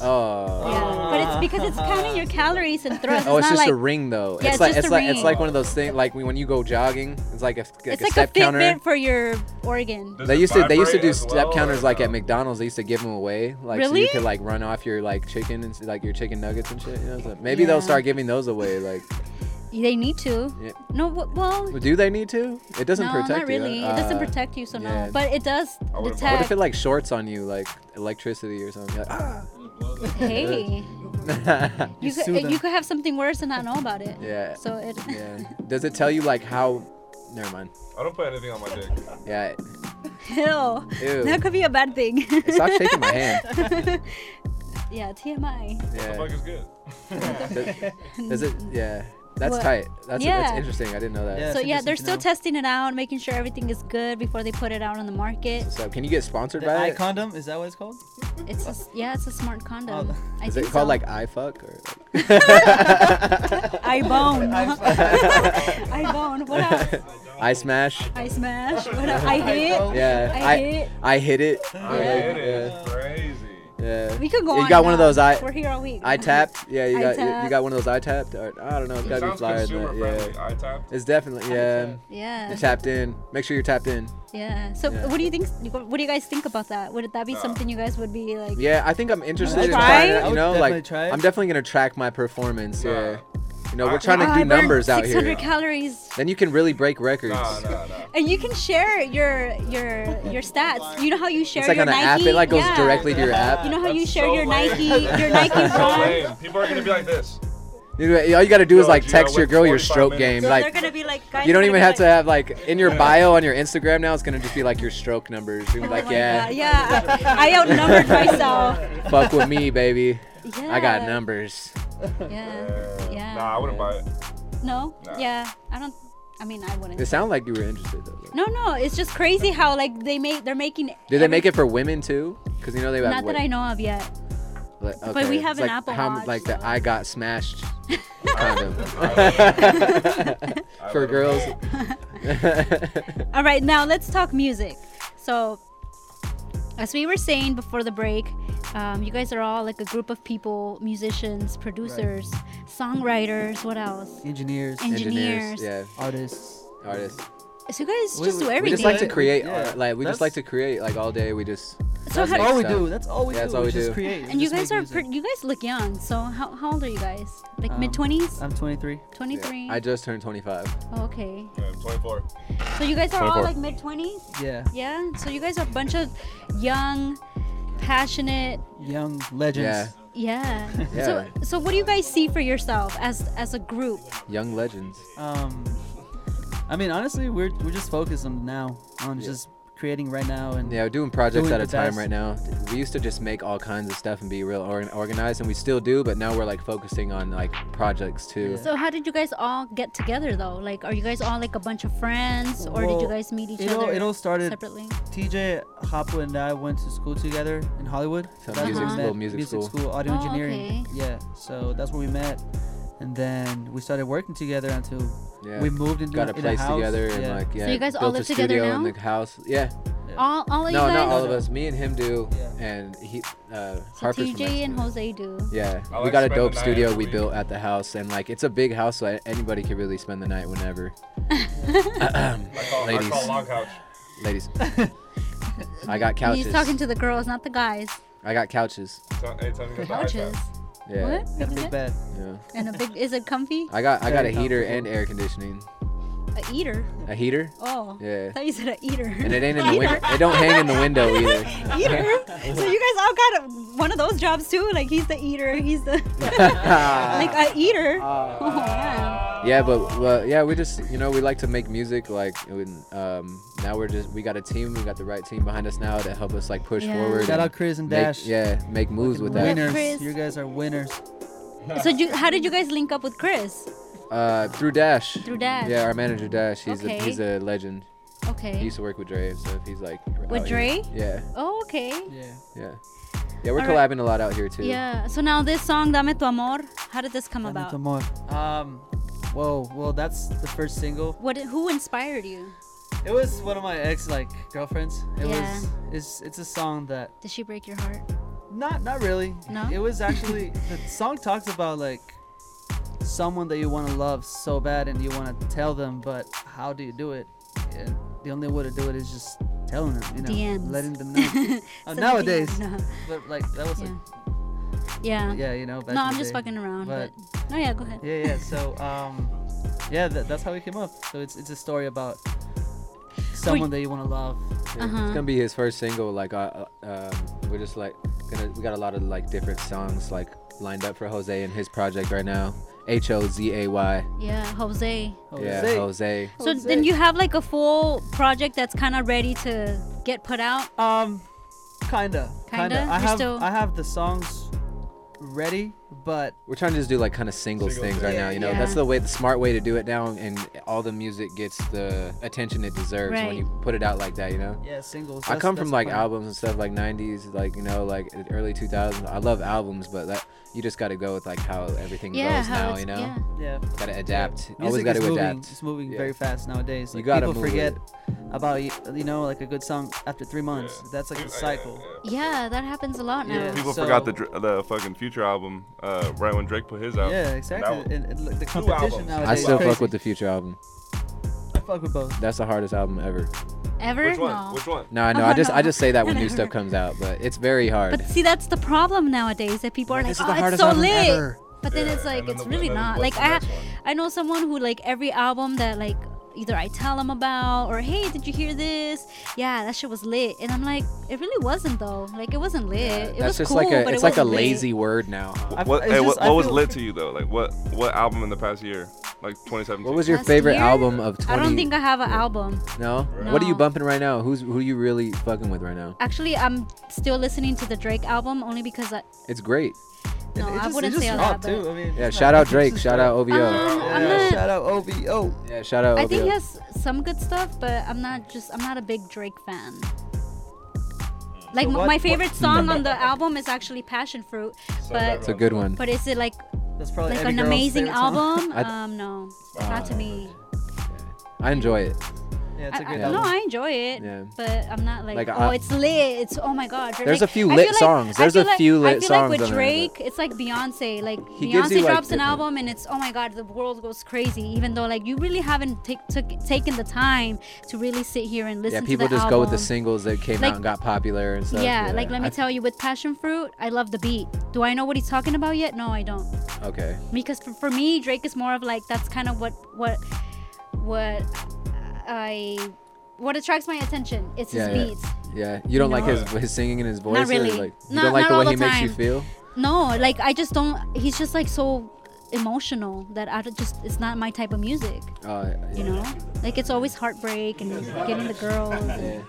S7: Oh.
S6: Yeah, but it's because it's counting your calories and thrust.
S7: Oh, it's
S6: not
S7: just
S6: like,
S7: a ring though.
S6: Yeah,
S7: it's
S6: it's
S7: like
S6: just
S7: it's
S6: a
S7: like it's like one of those things like when you go jogging. It's like a, like
S6: It's
S7: a
S6: like
S7: step
S6: a
S7: counter.
S6: Fitbit for your organ.
S7: They used to they used to do step
S9: well,
S7: counters
S9: or
S7: like at? McDonald's. They used to give them away, like so you could like run off your like chicken and like your chicken nuggets and shit. You know, so maybe
S6: Yeah.
S7: they'll start giving those away. Like,
S6: They need to.
S7: Yeah.
S6: No, well.
S7: do they need to? It doesn't
S6: no,
S7: protect
S6: not really.
S7: you.
S6: it doesn't
S7: Uh,
S6: protect you, so
S7: yeah.
S6: no. But it does detect.
S7: What if it like shorts on you, like electricity or something? Like, ah.
S6: Hey, [laughs] you
S7: sue
S6: could you could have something worse and not know about it.
S7: Yeah.
S6: So it.
S7: yeah. [laughs] Does it tell you like how? Never mind.
S9: I don't put anything on my dick.
S7: Yeah.
S6: Ew.
S7: Ew.
S6: That could be a bad thing.
S7: Stop shaking my hand. [laughs]
S6: yeah, TMI.
S7: Yeah.
S9: The fuck is good.
S7: Does, does it? Yeah. That's
S6: What?
S7: tight. That's
S6: Yeah.
S7: that's interesting. I didn't know that.
S6: so yeah, they're still testing it out, making sure everything is good before they put it out on the market.
S7: So can you get sponsored
S8: The
S7: by
S8: eye
S7: it?
S8: condom is that what it's called?
S6: It's a, s- yeah, it's a smart condom. Oh, I
S7: Is
S6: think
S7: it called
S6: so.
S7: like iFuck or? [laughs]
S6: I bone. [laughs] I [laughs] bone. What else?
S7: I smash.
S6: I smash. What else? I hit.
S7: Yeah.
S6: I
S7: I
S6: hit.
S7: I hit it.
S9: I hit it.
S7: yeah.
S9: Crazy.
S7: Yeah.
S6: We could go
S7: You
S6: on
S7: got one of those I.
S6: We're here all week.
S7: I tapped. Yeah, you got you, you got one of those I tapped. Or, I don't know. It's
S9: It
S7: gotta be
S9: sounds
S7: flyer than
S9: consumer
S7: that.
S9: friendly.
S7: Yeah.
S9: I tapped.
S7: It's definitely yeah.
S6: Yeah.
S7: You're tapped in. Make sure you're tapped in.
S6: Yeah. So
S7: Yeah.
S6: what do you think? What do you guys think about that? Would that be uh, something you guys would be like?
S7: Yeah, I think I'm interested in
S6: try
S7: trying
S6: it?
S7: it.
S6: I
S7: You
S6: would
S7: know,
S8: definitely
S7: like
S8: try it.
S7: I'm definitely gonna track my performance. Uh, yeah. You know, we're trying
S6: Wow,
S7: to do numbers out
S6: 600
S7: here.
S6: calories.
S7: Then you can really break records.
S9: Nah, nah, nah.
S6: And you can share your your your stats. You know how you share
S7: It's like
S6: your
S7: on an
S6: Nike?
S7: app. It like goes
S6: Yeah.
S7: directly to your app.
S6: You know how you
S9: That's
S6: share
S9: so
S6: your
S9: lame.
S6: Nike [laughs] your Nike
S9: That's so
S6: bra?
S9: lame. People are gonna be like this.
S7: You know, all you gotta do is
S9: Yo,
S7: like
S9: Gio,
S7: text your
S9: wait
S7: girl your
S9: 45
S7: stroke
S9: minutes.
S7: game.
S6: So
S7: like
S6: they're gonna be like, guys
S7: you don't
S6: are
S7: even
S6: gonna
S7: have
S6: be
S7: to have like in your bio on your Instagram now. It's gonna just be like your stroke numbers. You're gonna be
S6: Oh
S7: like,
S6: my
S7: yeah,
S6: God, Yeah, I, I outnumbered myself.
S7: fuck with me, baby. I got numbers.
S6: Yeah, yeah.
S9: Nah, I wouldn't buy it.
S6: No,
S9: Nah.
S6: yeah, I don't. I mean, I wouldn't.
S7: It sounded like you were interested though.
S6: No, no, it's just crazy how like they make they're making.
S7: Did they make it for women too? Because you know they have.
S6: Not that I know of yet.
S7: Like,
S6: But we have
S7: it's
S6: an
S7: like
S6: Apple
S7: how,
S6: Watch,
S7: Like the I got smashed [laughs] condom [laughs] for girls. [laughs]
S6: All right, now let's talk music. So, as we were saying before the break, um, you guys are all like a group of people, musicians, producers, songwriters. What else?
S8: Engineers,
S6: Engineers.
S7: yeah,
S8: artists.
S7: artists.
S6: So you guys
S8: We-
S6: just do everything.
S7: We just like to create.
S8: Yeah.
S7: art, like we just like to create. Like all day, we just.
S6: So
S8: That's
S6: how-
S8: all we
S7: stuff.
S8: do. That's all we
S7: Yeah,
S8: do.
S7: that's all we
S8: just
S7: do.
S8: create. We
S6: and you
S8: just
S6: guys are pre- you guys look young. So how, how old are you guys? Like
S8: Um,
S6: mid twenties?
S8: I'm 23.
S6: Twenty three.
S7: I just turned 25.
S6: Oh, okay.
S9: Yeah, I'm 24.
S6: So you guys are all like mid twenties?
S8: Yeah.
S6: Yeah. So you guys are a bunch of young, passionate.
S8: Young legends.
S7: Yeah,
S6: Yeah. [laughs]
S7: Yeah.
S6: So so what do you guys see for yourself as as a group?
S7: young legends.
S8: Um, I mean, honestly, we're we're just focused on now, on just creating right now, and
S7: Yeah, we're doing projects
S8: doing
S7: at a time
S8: best.
S7: right now. We used to just make all kinds of stuff and be real or- organized, and we still do. But now we're like focusing on like projects too.
S6: So how did you guys all get together though? Like, are you guys all like a bunch of friends, or did you guys meet each
S8: it all,
S6: other
S8: it all started.
S6: separately?
S8: TJ Hopwood and I went to school together in Hollywood.
S7: Some
S8: That's uh-huh. where
S7: music
S8: we
S7: school,
S8: met.
S7: music school.
S8: audio
S6: Oh,
S8: engineering.
S6: okay.
S8: Yeah, so that's where we met, and then we started working together until
S7: Yeah.
S8: we moved into
S7: Got a
S8: in
S7: place
S8: house.
S7: together
S8: yeah.
S7: and like yeah.
S6: So you guys all
S7: built
S6: live
S7: a
S6: together
S7: studio
S6: now?
S7: in the house. Yeah.
S6: All all of you
S7: No, not all of us. Me and him do,
S8: Yeah.
S7: and he uh,
S6: So
S7: Harper's
S6: TJ and Jose do.
S7: Yeah,
S9: I
S7: we
S9: like
S7: got a dope studio we built at the house, and like it's a big house, so anybody can really spend the night whenever. [laughs]
S9: I call,
S7: Ladies.
S9: I call long couch.
S7: Ladies, [laughs] I got couches.
S6: He's talking to the girls, not the guys.
S7: I got couches.
S9: Tell, hey, tell me
S6: Couches.
S7: Yeah.
S6: What?
S8: Got a big bed.
S7: Yeah.
S6: And a big. Is it comfy?
S7: I got I got a
S8: Very
S7: heater
S8: comfortable.
S7: and air conditioning.
S6: A eater.
S7: A heater?
S6: Oh.
S7: Yeah.
S6: I thought you said a eater.
S7: And it ain't in the [laughs] window. It don't hang in the window [laughs] either.
S6: eater. [laughs] So you guys all got a, one of those jobs too. Like he's the eater. He's the like a eater. oh man.
S7: Yeah, but well, yeah, we just you know we like to make music. Like when, um, now we're just we got a team. We got the right team behind us now to help us like push
S8: Yeah.
S7: forward.
S8: Shout out Chris and
S7: make-
S8: Dash.
S7: Yeah, make moves with that.
S8: Winners.
S6: Chris.
S8: You guys are winners.
S6: So you, how did you guys link up with Chris?
S7: Uh, through Dash.
S6: Through Dash.
S7: Yeah, our manager Dash. He's
S6: Okay.
S7: a he's a legend.
S6: Okay.
S7: He used to work with Dre so stuff. He's like
S6: With
S7: out here.
S6: Dre?
S7: Yeah,
S6: Oh, okay.
S8: Yeah.
S7: yeah, yeah. We're
S6: Alright.
S7: collabing a lot out here too.
S6: Yeah. So now this song, Dame tu amor, how did this come
S8: Dame
S6: about?
S8: tu amor. Um, whoa. Well, that's the first single.
S6: What? Who inspired you?
S8: It was one of my ex like girlfriends. It
S6: Yeah.
S8: was. It's it's a song that
S6: Did she break your heart?
S8: not not really.
S6: No?
S8: It was actually the song talks about like someone that you want to love so bad and you want to tell them, but how do you do it? And the only way to do it is just telling them, you know,
S6: DMs.
S8: letting them [laughs] know. Uh, nowadays, [laughs]
S6: DM, no.
S8: but like that was like
S6: Yeah.
S8: yeah, you know.
S6: No, I'm just
S8: day.
S6: fucking around. But,
S8: But
S6: no, yeah, go ahead.
S8: yeah, yeah. So um, yeah, that, that's how we came up. So it's it's a story about someone that you want to love.
S7: Yeah,
S6: Uh-huh.
S7: It's gonna be his first single. Like, uh, uh, um, we're just like gonna. We got a lot of like different songs like lined up for Hozay and his project right now. H O Z A Y.
S6: Yeah, Hozay.
S7: Yeah, Hozay.
S6: So then you have like a full project that's kind of ready to get put out.
S8: Um, kinda,
S6: Kinda?
S8: I
S6: You're
S8: have
S6: still-
S8: I have the songs ready, but
S7: We're trying to just do like kind of singles
S8: Singles,
S7: things right
S8: yeah,
S7: now. You know,
S8: yeah.
S7: that's the way, the smart way to do it now, and all the music gets the attention it deserves when you put it out like that. You know.
S8: Yeah, singles,
S7: I come from like
S8: the plan.
S7: albums and stuff like '90s, like you know, like early 2000s. I love albums, but that you just got to go with like how everything
S6: Yeah,
S7: goes
S6: how
S7: now. You know.
S6: yeah.
S8: Yeah.
S7: Got to adapt. Always
S8: music
S7: got
S8: is
S7: to
S8: moving.
S7: adapt.
S8: It's moving
S7: Yeah.
S8: very fast nowadays.
S7: You gotta
S8: people
S7: move with
S8: forget
S7: it.
S8: about you know like a good song after three months. That's like a cycle.
S6: Yeah, that happens a lot now.
S8: Yeah.
S9: People
S8: So-
S9: forgot the Dr- the fucking Future album uh, right when Drake put his out.
S8: Yeah,
S9: That
S8: exactly.
S9: was-
S8: And, and the
S9: two
S8: competition [laughs] nowadays.
S7: I still fuck with the Future album.
S8: I fuck with both.
S7: That's the hardest album ever.
S6: Ever?
S9: Which one?
S6: No.
S9: Which one?
S7: No, I know.
S6: Oh,
S7: I just
S6: no.
S7: I just say that when new stuff [laughs] comes out, but it's very hard.
S6: But see, that's the problem nowadays that people are like,
S7: This is
S6: oh,
S7: the
S6: it's
S7: hardest
S6: so
S7: album
S6: lit.
S7: ever.
S6: But then it's like it's
S9: the-
S6: really not. Like I. I know someone who like every album that like either I tell them about or hey, did you hear this? Yeah, that shit was lit. And I'm like, it really wasn't though. Like it wasn't lit. it
S7: That's
S6: was
S7: just
S6: cool,
S7: like a
S6: but
S7: it's
S6: it
S7: like a
S6: wasn't lit.
S7: lazy word now.
S9: What,
S8: it's
S9: hey,
S8: just-
S9: what, what was
S8: feel-
S9: lit to you though? Like what what album in the past year? Like 2017.
S7: What was your
S6: Last
S7: favorite
S6: year?
S7: album of 20?
S6: I don't think I have an album.
S7: No? What are you bumping right now? Who's who you really fucking with right now?
S6: Actually, I'm still listening to the Drake album only because I
S7: It's great.
S6: No,
S8: It
S6: I
S8: just-
S6: wouldn't
S8: it's
S6: say
S8: just
S6: all that.
S8: too. I mean,
S7: Yeah, shout out Drake. Shout out OVO.
S6: Um,
S8: Yeah,
S6: not-
S8: shout out OVO.
S7: Yeah, shout out OVO.
S6: I think he has some good stuff, but I'm not just I'm not a big Drake fan. Like
S8: So what-
S6: my
S8: what-
S6: favorite [laughs] song on the album is actually Passion Fruit, but
S7: It's a good one.
S6: but is it like
S8: That's probably
S6: like an amazing album? [laughs] Um, no, not to me.
S7: I enjoy it.
S8: Yeah, it's a good
S6: I, no. I enjoy it,
S7: Yeah.
S6: but I'm not like,
S7: Like,
S6: oh,
S7: I-
S6: it's lit. It's oh my god.
S7: There's
S6: Like,
S7: a few lit
S6: like-
S7: songs. There's a
S6: like-
S7: few
S6: I feel like with
S7: on there, but-
S6: Drake, it's like Beyonce. Like
S7: He
S6: Beyonce drops an album and it's oh my god, the world goes crazy. Even though like you really haven't take, took, taken the time to really sit here and listen
S7: Yeah, people just go with the singles that came out and got popular and stuff.
S6: Yeah, like let me
S7: I-
S6: tell you, with Passion Fruit, I love the beat. Do I know what he's talking about yet? No, I don't.
S7: Okay.
S6: Because for, for me, Drake is more of like that's kind of what what what I what attracts my attention. It's his
S7: Yeah, yeah.
S6: beats.
S7: Yeah, you don't
S6: You
S7: like
S6: know?
S7: his his singing and his voice.
S6: Not really.
S7: Like you
S6: Not-
S7: don't like
S6: not
S7: the
S6: all
S7: way
S6: the
S7: he makes you
S6: time.
S7: feel.
S6: No, like I just don't. He's just like so emotional that I just it's not my type of music.
S7: Uh,
S6: You know, like it's always heartbreak and getting the girls. And,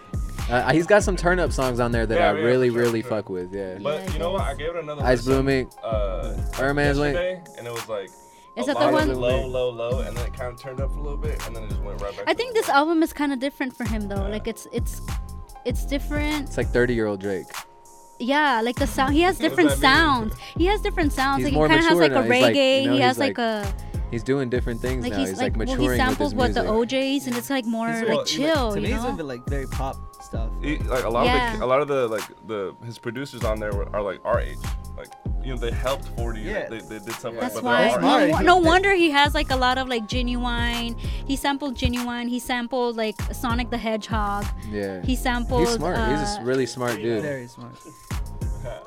S7: Uh, he's got some turn up songs on there that
S9: Yeah,
S7: I
S9: yeah,
S7: really
S9: sure,
S7: really
S9: sure.
S7: fuck with. Yeah.
S9: But you know what? I gave it another
S7: Ice
S9: listen,
S7: Blooming.
S9: Uh,
S7: Herman's Lane.
S9: yesterday, and it was like.
S6: Is
S9: a
S6: that the one-
S9: of Low, low, low, and then it kind of turned up a little bit, and then it just went right back.
S6: I think this album is kind of different for him though. Like it's it's it's different.
S7: It's like 30 year old Drake.
S6: Yeah, like the sound. He has different
S7: that
S6: sounds. He has different sounds.
S7: He's
S6: like
S7: more
S6: he kind of has
S7: mature
S6: like a
S7: now. He's like,
S6: reggae.
S7: you know,
S6: he has like,
S7: like-
S6: a
S7: He's doing different things
S6: like
S7: now.
S6: he's
S7: He's,
S6: like,
S7: like,
S6: well, he samples
S7: with
S6: what
S7: his
S6: the. OJ's and it's like more
S8: He's
S6: like
S8: well,
S6: chill.
S8: To
S6: you
S8: me, it's
S6: know?
S8: like very pop stuff.
S9: He, like a lot
S6: Yeah.
S9: of the, a lot of the like the his producers on there were, are like our age. Like you know they helped 40.
S8: Yeah.
S9: They, they did something
S6: That's
S9: like
S6: why
S9: but they're
S6: no,
S9: age.
S6: no wonder he has like a lot of like genuine. He sampled genuine. He sampled like Sonic the Hedgehog.
S7: Yeah.
S6: He sampled.
S7: He's smart. He's a
S6: uh,
S7: really smart dude.
S8: Very smart.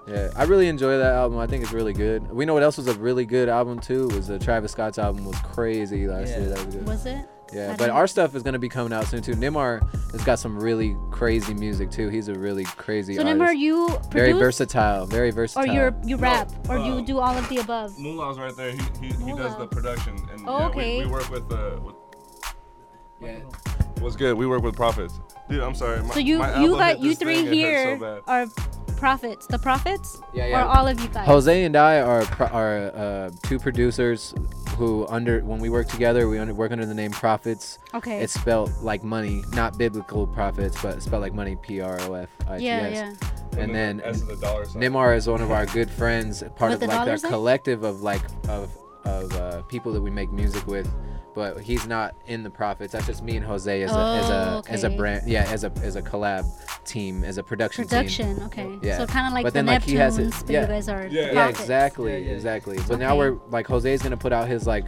S7: Yeah, I really enjoy that album. I think it's really good. We know what else was a really good album too was the Travis Scott's album was crazy last
S8: Yeah.
S7: year. That was good.
S6: Was it?
S7: Yeah, but our stuff is gonna be coming out soon too. Nimar has got some really crazy music too. He's a really crazy
S6: So
S7: artist.
S6: Nimar, you
S7: very versatile, very versatile.
S6: Or you you rap, or
S9: uh,
S6: you do all of the above.
S9: Moolah's right there. He he, he does the production, and
S6: Oh,
S9: yeah,
S6: okay.
S9: we, we work with uh. With, yeah. What's good? We work with Profits. Dude, I'm sorry. My,
S6: So you
S9: my
S6: you got you three
S9: thing, it hurt
S6: here
S9: so
S6: are profits. The profits?
S7: Yeah, yeah.
S6: Or all of you guys?
S7: Hozay and I are pro- are uh, two producers who under when we work together we under, work under the name Profits.
S6: Okay.
S7: It's spelled like money, not biblical prophets, but spelled like money. P R O F I T S.
S6: Yeah, yeah.
S9: And
S7: And
S9: then
S7: then
S9: S is a dollar sign.
S7: Nimar is one of our good friends, part
S6: With
S7: of
S6: the
S7: like
S6: dollar
S7: our collective of like of of uh, people that we make music with. But he's not in the profits. That's just me and Hozay as a as
S6: Oh,
S7: a as a brand. Yeah, as a as a collab team, as a production team.
S6: Production, okay.
S7: Yeah.
S6: So kind of like
S7: But
S6: the
S7: then, like, he has his,
S6: Neptunes, but
S7: yeah.
S6: you guys are
S7: Yeah,
S6: profits.
S7: exactly,
S8: Yeah, yeah.
S7: exactly. But now we're like Hozay's gonna put out his like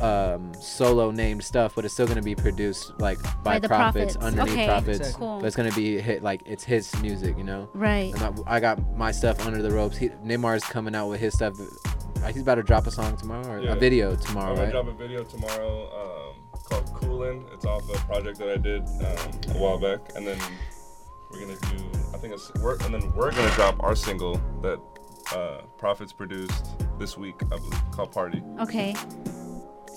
S7: um solo named stuff, but it's still gonna be produced like by,
S6: By the
S7: profits,
S6: Profits.
S7: underneath
S6: Okay,
S7: profits.
S6: Exactly. cool.
S7: But it's gonna be hit like it's his music, you know.
S6: Right.
S7: And I, I got my stuff under the ropes. He, Nimar's coming out with his stuff. Uh, He's about to drop a song tomorrow or
S9: Yeah.
S7: a video tomorrow,
S9: I'm gonna
S7: right?
S9: drop a video tomorrow um, called Coolin'. It's off a project that I did um, a while back, and then we're gonna do. I think it's we're, and then we're gonna drop our single that uh, Profits produced this week, I believe, called Party.
S6: Okay.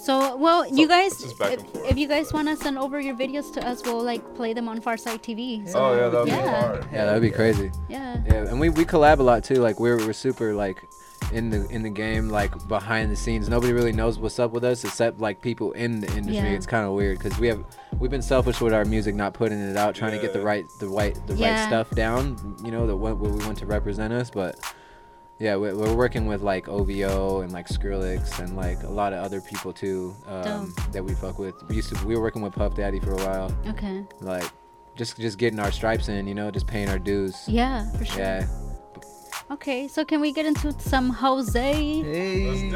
S6: So, well, you guys,
S9: it's just back
S6: if, if you guys want to send over your videos to us, we'll like play them on Pharcyde TV. So,
S9: oh yeah, that would
S6: yeah.
S9: be hard.
S7: Yeah, that would be crazy.
S6: Yeah.
S7: Yeah, and we, we collab a lot too. Like we're we're super like in the in the game, like behind the scenes. Nobody really knows what's up with us except like people in the industry.
S6: Yeah.
S7: It's kind of weird because we have we've been selfish with our music, not putting it out, trying to get the right the right the
S6: Yeah.
S7: right stuff down. You know, the what, what we want to represent us, but. Yeah, we're, we're working with like OVO and like Skrillex and like a lot of other people too um, that we fuck with. We used to we were working with Puff Daddy for a while.
S6: Okay.
S7: Like just just getting our stripes in, you know, just paying our dues.
S6: Yeah, for sure.
S7: Yeah.
S6: Okay, so can we get into some Hozay?
S8: Hey,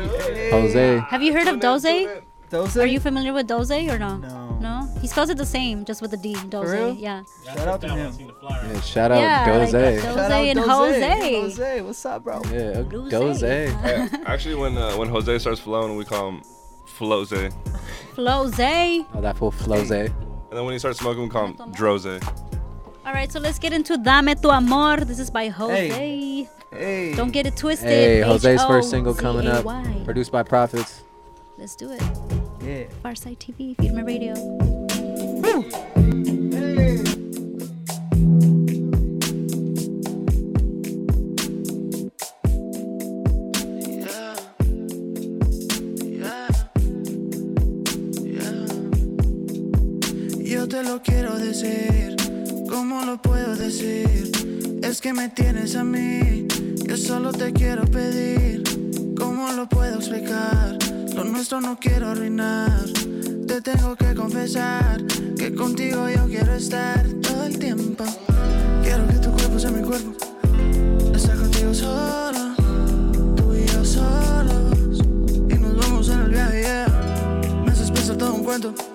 S7: Hozay.
S6: Have you heard of Doze?
S8: Doze?
S6: Are you familiar with Doze or no?
S8: No.
S6: No? He spells it the same, just with a D. Doze.
S8: real?
S6: Yeah.
S8: Shout out to him.
S7: Yeah, shout out
S6: Yeah, like
S7: Doze.
S6: Doze
S8: Shout
S6: and
S8: Doze.
S6: Hozay.
S8: Hozay, what's up, bro?
S7: Yeah,
S6: Doze.
S7: Doze.
S9: Hey, actually, when uh, when Hozay starts flowing, we call him Floze, and
S6: Floze.
S7: Oh, that fool Floze.
S9: And then when he starts smoking, we call him Droze.
S6: All right, so let's get into Dame Tu Amor. This is by Hozay.
S8: Hey. Hey.
S6: Don't get it twisted.
S7: Hey, Hozay's first single coming up, produced by Profits.
S6: Let's do it.
S8: Yeah.
S6: Farside TV, My Radio.
S18: Yo te lo quiero decir, ¿cómo lo puedo decir? Es que me tienes a mí, yo solo te quiero pedir, ¿cómo lo puedo explicar? Lo nuestro no quiero arruinar, te tengo que confesar que contigo yo quiero estar todo el tiempo. Quiero que tu cuerpo sea mi cuerpo, estar contigo solo, tú y yo solos, y nos vamos en el viaje. Me haces pensar todo un cuento.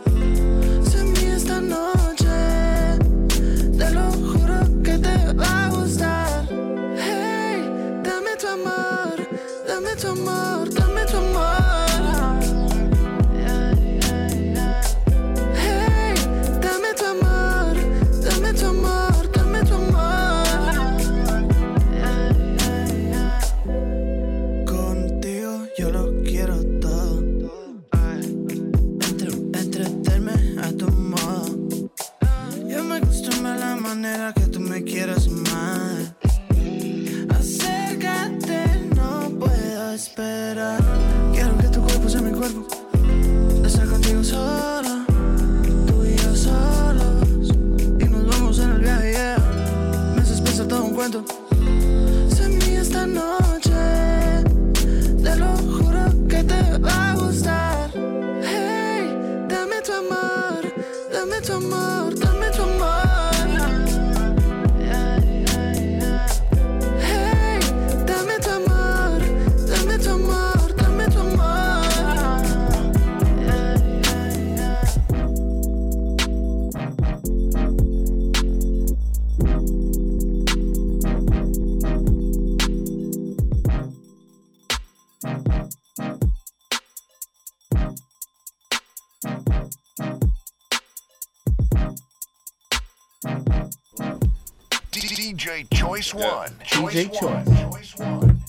S18: Choice yeah.
S12: one. Choice one.
S8: Choice
S12: one.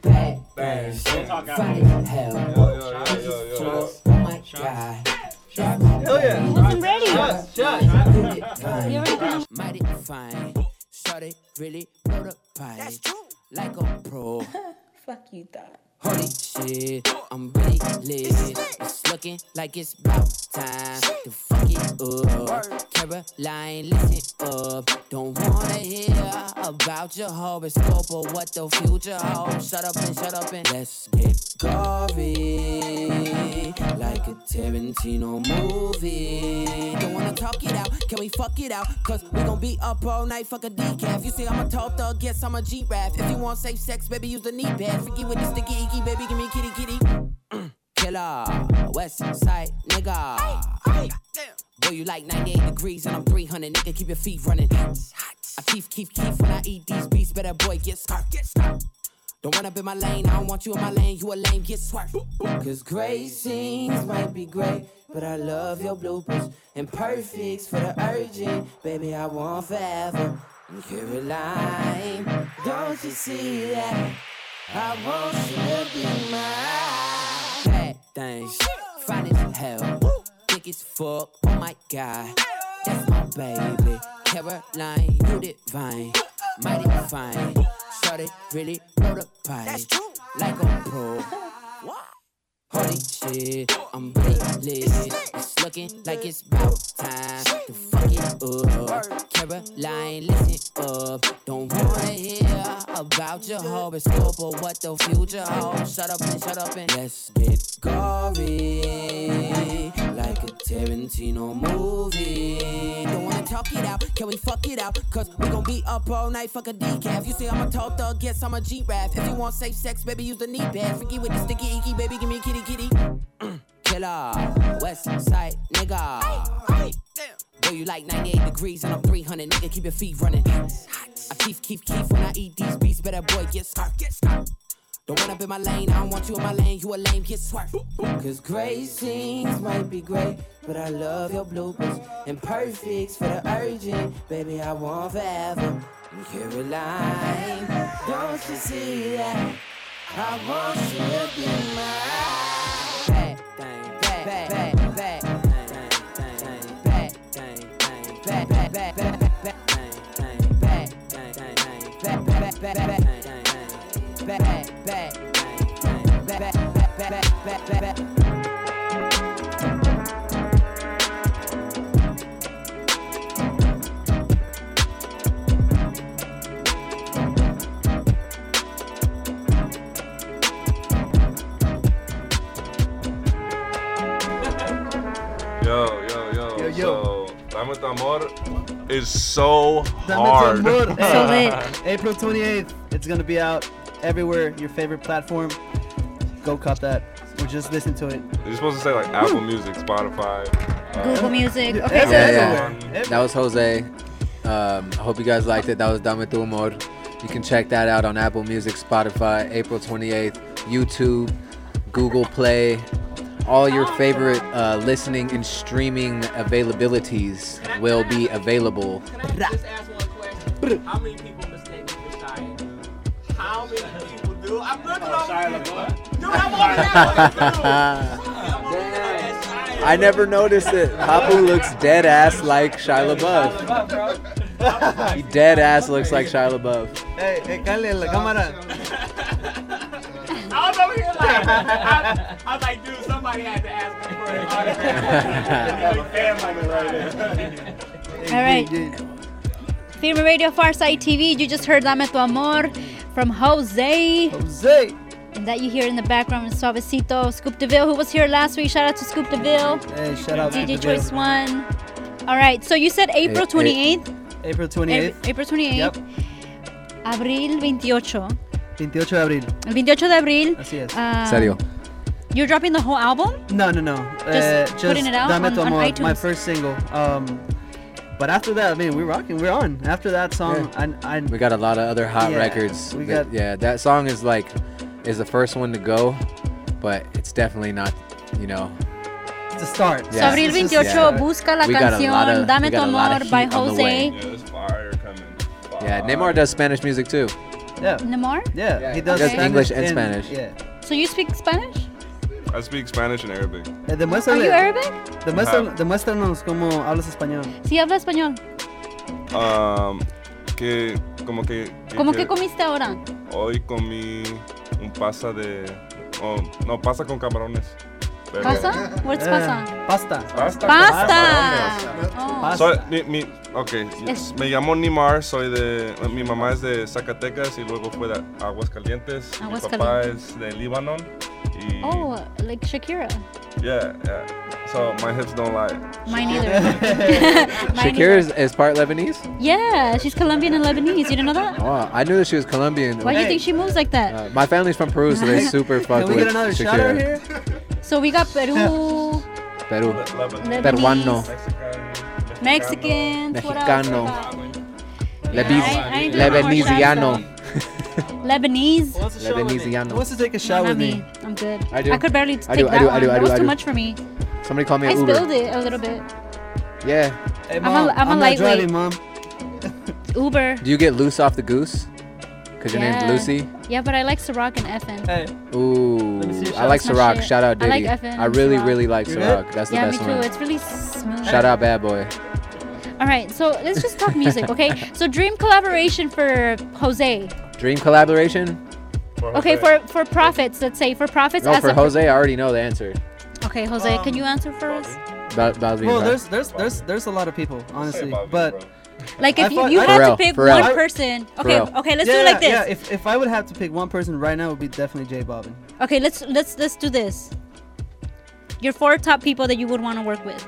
S8: Bang, bang,
S6: Wasn't ready. [laughs]
S19: Fuck you, thought.
S20: Holy shit, I'm really lit. It's looking like it's about time to fuck it up. Caroline, listen up. Don't wanna hear about your horoscope or what the future holds. Shut up and shut up and let's get gory. Like a Tarantino movie. Don't wanna talk it out, can we fuck it out? Cause we gon' be up all night, fuck a decaf. You say I'm a tall thug, yes, I'm a G-Rap. If you want safe sex, baby, use the knee pad. Freaky with the sticky icky, baby, give me kitty kitty. Mm, killer, West Side nigga. Boy, you like 98 degrees and I'm 300, nigga, keep your feet running. I keep, keep, keep when I eat these beats, better boy, get scarf, get scarf. Don't run up in my lane, I don't want you in my lane, you a lame, get swerved. Cause great scenes might be great, but I love your bloopers. And perfects for the urgent, baby, I want forever. And Caroline, don't you see that? I want you to be mine. Bad things, fine as hell, thick as fuck, oh my god. That's my baby, Caroline, you divine, mighty fine. Shorty really blow the pipe, like a pro. [laughs] Holy shit, I'm lit. It's looking like it's about time to fuck it up. Caroline, listen up. Don't wanna hear about your horoscope or what the future holds. Shut up and shut up and let's get gory. Tarantino movie. Don't wanna talk it out, can we fuck it out? Cause we gon' be up all night, fuck a decaf. You say I'm a tall thug, guess I'm a G-Rap. If you want safe sex, baby, use the knee pad. Freaky with the sticky icky, baby, give me kitty kitty. [clears throat] Killer, West Side nigga. Boy, you like 98 degrees and I'm 300, nigga, keep your feet running. I keep, keep, keep when I eat these beats, better boy, get scarf, get scarf. Don't run up in my lane, I don't want you in my lane, you a lame, get swerved. Cause great scenes might be great, but I love your bloopers. And perfects for the urgent, baby, I want forever. Caroline, don't you see that? I want you to be mine. Bad, bad, bad, bad, bad. Back, back, back, back, back, back, back, back, back.
S9: Dame tu Amor is so
S8: Dame
S9: hard.
S8: tu amor. [laughs]
S6: So
S8: Hey,
S6: lit.
S8: April 28th. It's gonna be out everywhere. Your favorite platform. Go cop that. Or just listen to it.
S9: You're supposed to say like Apple Music, Spotify. uh,
S6: Google Music. Okay, so
S7: Yeah,
S6: that's
S7: yeah. That was Hozay. Um, I hope you guys liked it. That was Dame tu Amor. You can check that out on Apple Music, Spotify, April 28th, YouTube, Google Play, all your favorite uh, listening and streaming availabilities will be available.
S15: Just ask one question. How many people mistake for Shia? How many people do? I'm looking over here. Dude, I'm over there. [laughs]
S7: I never noticed it. Papu looks dead ass like Shia LaBeouf. He dead ass looks like Shia LaBeouf.
S8: Hey, hey, Cale, la cámara. [laughs]
S15: I was over here like, I, I was like, dude, somebody had to ask me for an autograph.
S6: All right. Firme Radio Pharcyde TV. You just heard Dame tu Amor from Hozay.
S8: Hozay.
S6: And that you hear in the background is Suavecito. Scoop DeVille, who was here last week. Shout out to Scoop DeVille.
S8: Hey, shout out to
S6: DJ
S8: Scoop
S6: Choice One. All right. So you said April
S8: Hey, hey.
S6: 28th.
S8: April 28th.
S6: April 28th.
S8: Yep.
S6: Abril 28.
S8: 28 de abril.
S6: El 28 de abril.
S8: Así es.
S6: um,
S7: Serio.
S6: You're dropping the whole album?
S8: No, no, no.
S6: Just
S8: uh,
S6: putting it out
S8: Dame
S6: on-
S8: tu
S6: on
S8: Amor, my first single. Um, but after that, I mean, we're rocking. We're on. After that song, I, I,
S7: We got a lot of other hot
S8: Yeah,
S7: records.
S8: we
S7: that-
S8: got-
S7: yeah, that song is like is the first one to go, but it's definitely not, you know.
S8: It's a start.
S6: So Abril 28, busca la
S7: We got a lot
S6: canción
S7: of-
S6: Dame
S7: we
S6: tu
S7: got a lot
S6: Amor by
S7: heat on the way.
S6: Hozay.
S9: Yeah, there's fire coming.
S7: Yeah, Nimar does Spanish music too.
S8: Yeah.
S6: Neymar?
S8: Yeah, he does, Spanish
S7: English and Spanish.
S8: Yeah.
S6: So you speak Spanish?
S9: I speak Spanish and Arabic.
S8: Eh,
S6: Are
S8: demuéstrale,
S6: you Arabic?
S8: demuéstrale- demuéstranos cómo hablas español.
S6: Sí, habla español.
S9: Um, que como que,
S6: ¿Cómo que comiste ahora?
S9: hoy comí un pasa de oh, no pasa con camarones. Pero-
S6: ¿Pasa? What's pasa?
S8: Pasta.
S9: Pasta.
S6: Pasta. Oh.
S9: Soy, mi, mi, ok, me llamo Nimar, soy de, mi mamá es de Zacatecas y luego fue de Aguascalientes. Mi papá
S6: Aguascalientes.
S9: es de Líbano y
S6: Oh, like Shakira.
S9: yeah, yeah. So my hips don't lie.
S6: Mine either. [laughs] [laughs] Mine
S7: Shakira is, is part Lebanese.
S6: Yeah, she's Colombian and Lebanese. You didn't know that?
S7: Oh, I knew that she was Colombian.
S6: Why do you think she moves like that?
S7: Uh, my family's from Peru, so they super fuck [laughs]
S8: Can we
S7: with
S8: get another
S7: Shakira.
S8: shot out here?
S6: So we got Peru, [laughs]
S7: Peru.
S6: Lebanese,
S7: Peruano.
S6: Mexicans, what?
S7: Mexicano. Lebis,
S6: I- I ain't
S7: Lebanesiano.
S6: Lebanese.
S7: Lebanesiano.
S8: Who wants to take a
S6: No,
S8: shot
S6: not
S8: with
S6: me.
S8: me?
S6: I'm good.
S7: I do.
S6: could barely
S7: I
S6: take
S7: do, I
S6: that
S7: do,
S6: one.
S7: I do, I
S6: that was
S7: I
S6: too much for me.
S7: Somebody call me
S6: I
S7: an Uber.
S6: spilled it a little bit.
S7: Yeah.
S8: Hey,
S6: I'm a-
S8: mom,
S6: I'm a
S8: not
S6: lightweight.
S8: driving, mom.
S6: Uber.
S7: Do you get loose off the goose? Cause your
S6: yeah.
S7: name's Lucy.
S6: Yeah, but I like Ciroc and FN.
S8: Hey.
S7: Ooh, I like
S6: That's
S7: Ciroc.
S6: shit.
S7: Shout out Diddy.
S6: I like
S7: Diddy.
S6: FN
S7: I really,
S6: Ciroc.
S7: really like
S8: You
S7: Ciroc.
S8: good?
S7: That's the
S6: yeah,
S7: best
S6: me too.
S7: one.
S6: It's really smooth.
S7: Shout out Bad Boy.
S6: All right, so let's just talk music, okay? [laughs] So dream collaboration for Hozay.
S7: Dream collaboration?
S6: Okay, for for profits, let's say for profits.
S7: No, for
S6: a
S7: Hozay, I already know the answer.
S6: Okay, Hozay, can um, you answer for us?
S7: About, about
S8: Well, there's there's there's there's a lot of people, honestly, but
S6: Like
S8: I
S6: if you,
S8: thought-
S6: you
S8: I-
S6: had
S7: Pharrell,
S6: to pick
S7: Pharrell.
S6: one person. Okay, okay, let's
S8: yeah,
S6: do it like this.
S8: Yeah, if, if I would have to pick one person right now, it would be definitely J Balvin.
S6: Okay, let's let's let's do this. Your four top people that you would want to work with.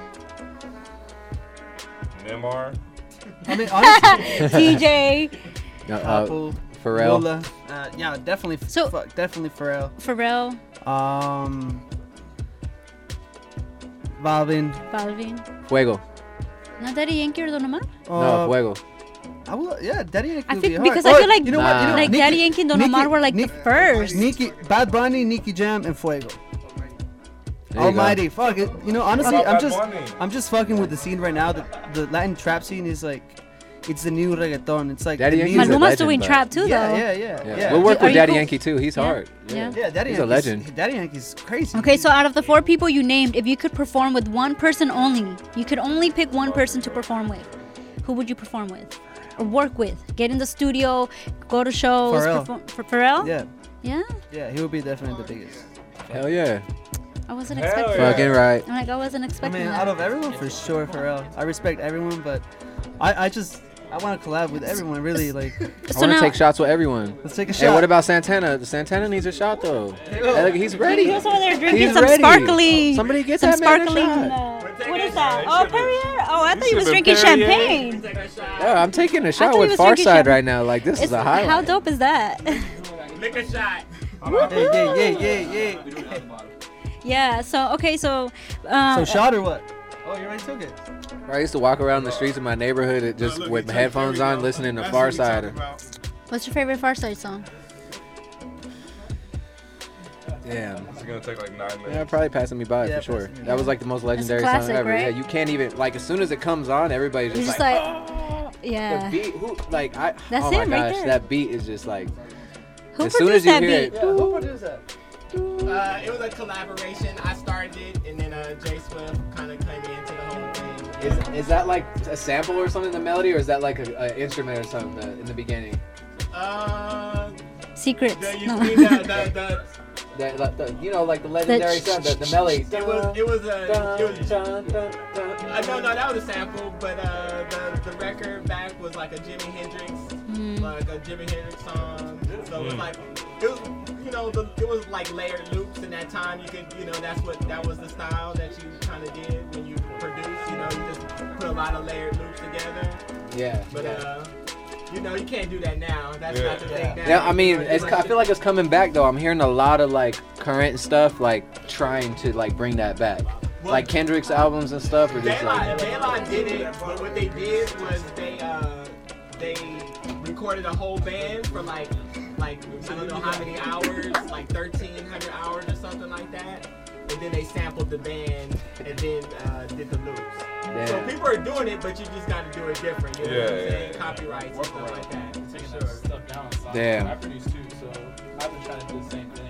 S9: Neymar.
S8: I mean, honestly, [laughs]
S6: TJ, [laughs]
S7: Uh, uh,
S8: Apple,
S7: Pharrell.
S8: Lola, uh, yeah, definitely.
S6: So-
S8: fuck, definitely Pharrell.
S6: Pharrell,
S8: Um, Bobbin.
S6: Balvin.
S7: Fuego.
S6: Not Daddy Yankee or Don Omar?
S7: No,
S8: Uh,
S7: Fuego.
S8: I will, yeah, Daddy Yankee.
S6: I think
S8: be hard.
S6: because I
S8: Oh,
S6: feel like
S8: you know what? You know,
S6: like
S8: Nicki-
S6: Daddy Yankee and Don Omar
S8: Nicki-
S6: were like the first.
S8: Nicki, Bad Bunny, Nicky Jam, and Fuego.
S7: There you go.
S8: Almighty, fuck it. You know, honestly, I'm just,
S9: Bunny?
S8: I'm just fucking with the scene right now. The, the Latin trap scene is like, it's the new reggaeton. It's like
S7: Daddy
S8: the
S7: Yankee's
S8: new-
S7: a
S6: Maluma's
S7: legend,
S6: doing trap too,
S8: yeah,
S6: though.
S8: yeah, yeah,
S7: Yeah.
S8: yeah.
S7: We'll work
S6: Are
S7: with Daddy
S6: cool?
S7: Yankee too. He's
S6: Yeah.
S7: hard.
S6: Yeah.
S8: Yeah, Daddy
S7: He's a
S8: Yankee's,
S7: legend.
S8: Daddy Yankee's crazy.
S6: Okay, so out of the four people you named, if you could perform with one person only, you could only pick one person to perform with. Who would you perform with? Or work with? Get in the studio, go to shows.
S8: Pharrell.
S6: Perform, for Pharrell?
S8: Yeah,
S6: Yeah?
S8: yeah, he would be definitely the biggest.
S7: Hell yeah.
S6: I wasn't
S9: Hell
S6: expecting
S9: yeah.
S7: Fucking right.
S6: I'm like, I wasn't expecting.
S8: I mean,
S6: that.
S8: out of everyone, for sure, Pharrell. I respect everyone, but I, I just, I want to collab with everyone. Really, [laughs] like,
S7: I
S6: so
S7: want
S6: now,
S7: to take shots with everyone.
S8: let's take a shot.
S7: Hey, what about Santana? Santana needs a shot though. Hey, look, he's ready.
S6: He was over there drinking
S7: He's
S6: some
S7: ready.
S6: sparkling.
S7: Somebody get
S6: some
S7: that man a
S6: sparkling.
S7: shot.
S6: Uh, what is that? Oh, Perrier. Oh, I thought he was
S9: been
S6: drinking
S9: Perrier.
S6: champagne.
S7: Yeah, I'm taking a
S6: I
S7: shot
S6: thought he
S7: with
S6: was drinking
S7: Pharcyde
S6: champagne.
S7: right now. Like this
S6: It's-
S7: is a highlight.
S6: How dope is that? [laughs]
S15: Lick a shot.
S8: Hey, yeah, yeah, yeah, yeah.
S6: yeah. So okay. So. Uh,
S8: So shot or what? Oh, you already took it.
S7: I used to walk around the streets of my neighborhood it just
S13: look,
S7: with
S13: he took
S7: headphones
S13: Perry
S7: on,
S13: out.
S7: listening to
S13: That's what he
S7: Pharcyde.
S13: talking about.
S6: What's your favorite Pharcyde song?
S7: Damn.
S9: It's gonna take like nine minutes.
S7: Yeah, probably passing me by
S8: Yeah,
S7: for sure.
S8: passing me
S7: That was like the most legendary
S6: classic,
S7: song ever.
S6: right?
S7: Yeah, you can't even like as soon as it comes on, everybody's
S6: You're
S7: just,
S6: just
S7: like,
S6: like,
S7: the
S6: yeah.
S7: beat. Who like I?
S6: That's
S7: oh my
S6: him right
S7: gosh,
S6: there.
S7: that beat is just like.
S6: Who
S7: as soon as
S6: produced
S7: you
S6: that
S7: hear
S6: beat?
S7: it,
S8: Yeah, who produced that?
S15: Uh, it was a collaboration. I started it, and then uh, Jay Swift
S7: is, is that like a sample or something? The melody, or is that like a, a instrument or something uh, in the beginning?
S15: Uh,
S6: Secrets.
S15: the, you
S6: No.
S15: mean the, the, the,
S7: That, [laughs] the, you know, like the legendary sound, the, the melody.
S15: it was it was a it was
S7: Dun, dun, dun,
S15: Uh, no, no, that was a sample, but uh, the, the record back was like a Jimi Hendrix,
S6: Mm.
S15: like a Jimi Hendrix song. So it was like, it was, you know, the, it was like layered loops in that time. You could, you know, that's what, that was the style that you kind of did when you produced. you know, you just put a lot of layered loops together.
S7: Yeah.
S15: But,
S7: yeah.
S15: uh, you know, you can't do that now. That's
S9: Yeah.
S15: not the thing now.
S7: Yeah, I mean, it's,
S15: just
S7: I feel like it's coming back though. I'm hearing a lot of like current stuff, like trying to like bring that back, like Kendrick's albums and stuff, or just
S15: Daylight,
S7: like
S15: Daylight did it, but what they did was they uh they recorded a whole band for like like I don't know how many hours, like thirteen hundred hours or something like that. And then they sampled the band and then uh, did the loops.
S7: damn. Yeah.
S15: So people are doing it, but you just got to do it different. You know what I'm
S9: Yeah,
S15: saying?
S9: yeah, yeah.
S15: Copyrights and stuff like that.
S19: Taking
S15: For
S19: that
S15: sure.
S19: stuff down on songs.
S7: Damn.
S19: I produce too, so I've been trying to do the same thing.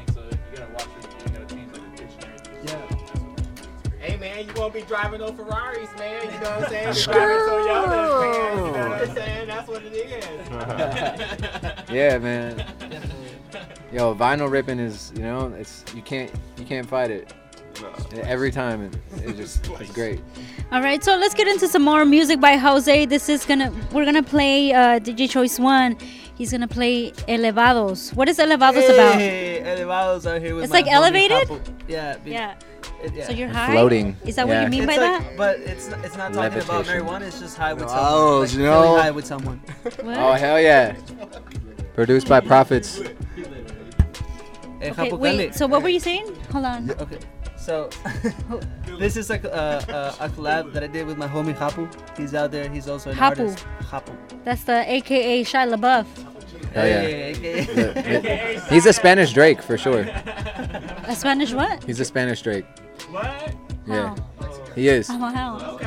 S15: Yeah. Hey man, you won't be driving no Ferraris, man. You know what I'm saying? You're driving Toyotas, man. You know what I'm saying? That's what it is. [laughs]
S7: Yeah, man. Yo, vinyl ripping is you know it's you can't you can't fight it. Every time it, it just it's great.
S6: All right, so let's get into some more music by Hozay. This is gonna we're gonna play uh, DJ Choice One. He's gonna play Elevados. What is Elevados about?
S8: Elevados out here with
S6: It's
S8: my
S6: like
S8: homie
S6: elevated?
S8: couple. Yeah. be-
S6: Yeah.
S8: It- yeah.
S6: So you're high?
S7: Floating.
S6: Is that what you mean
S8: It's
S6: by
S8: like-
S6: that?
S8: But it's not, it's not talking about
S7: Levitation.
S8: marijuana. It's just high with
S7: Oh,
S8: someone. like
S7: you
S8: feeling
S7: know.
S8: high with someone. [laughs]
S7: Oh hell yeah! Produced by
S8: Profits.
S6: Okay, wait. So what were you saying? Hold on.
S8: Okay, so [laughs] this is like uh, uh, a collab that I did with my homie Hapu. He's out there. He's also an
S6: Hapu.
S8: artist. Hapu.
S6: That's the AKA Shia LaBeouf.
S7: Hell yeah.
S8: Hey, hey,
S7: The- He's a Spanish Drake for sure.
S6: A Spanish what?
S7: He's a Spanish Drake.
S15: What?
S7: Yeah. Oh. He is.
S6: Oh, how?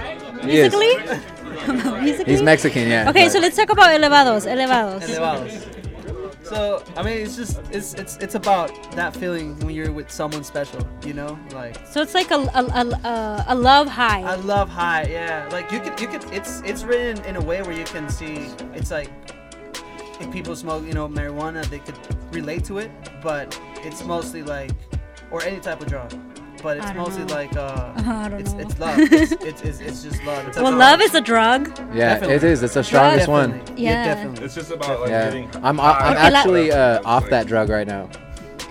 S7: He.
S6: Musically? [laughs] Musically?
S7: He's Mexican, yeah.
S6: Okay,
S7: but-
S6: so let's talk about Elevados. Elevados.
S8: Elevados. So I mean, it's just it's it's it's about that feeling when you're with someone special. You know, like
S6: So it's like a, a, a, a, a love high.
S8: I love high. Yeah, like you could you could it's it's written in a way where you can see it's like if people smoke you know marijuana they could relate to it, but it's mostly like or any type of drug. But it's mostly
S6: know.
S8: like uh, [laughs] it's,
S6: know.
S8: it's love. It's, it's, it's, it's just love. It's
S6: well, love is a drug.
S7: Yeah,
S8: Definitely.
S7: it is. It's the strongest one.
S8: Definitely.
S6: Yeah.
S8: definitely.
S9: It's just about like
S7: Yeah.
S9: getting.
S7: I'm I'm actually uh, off that drug right now.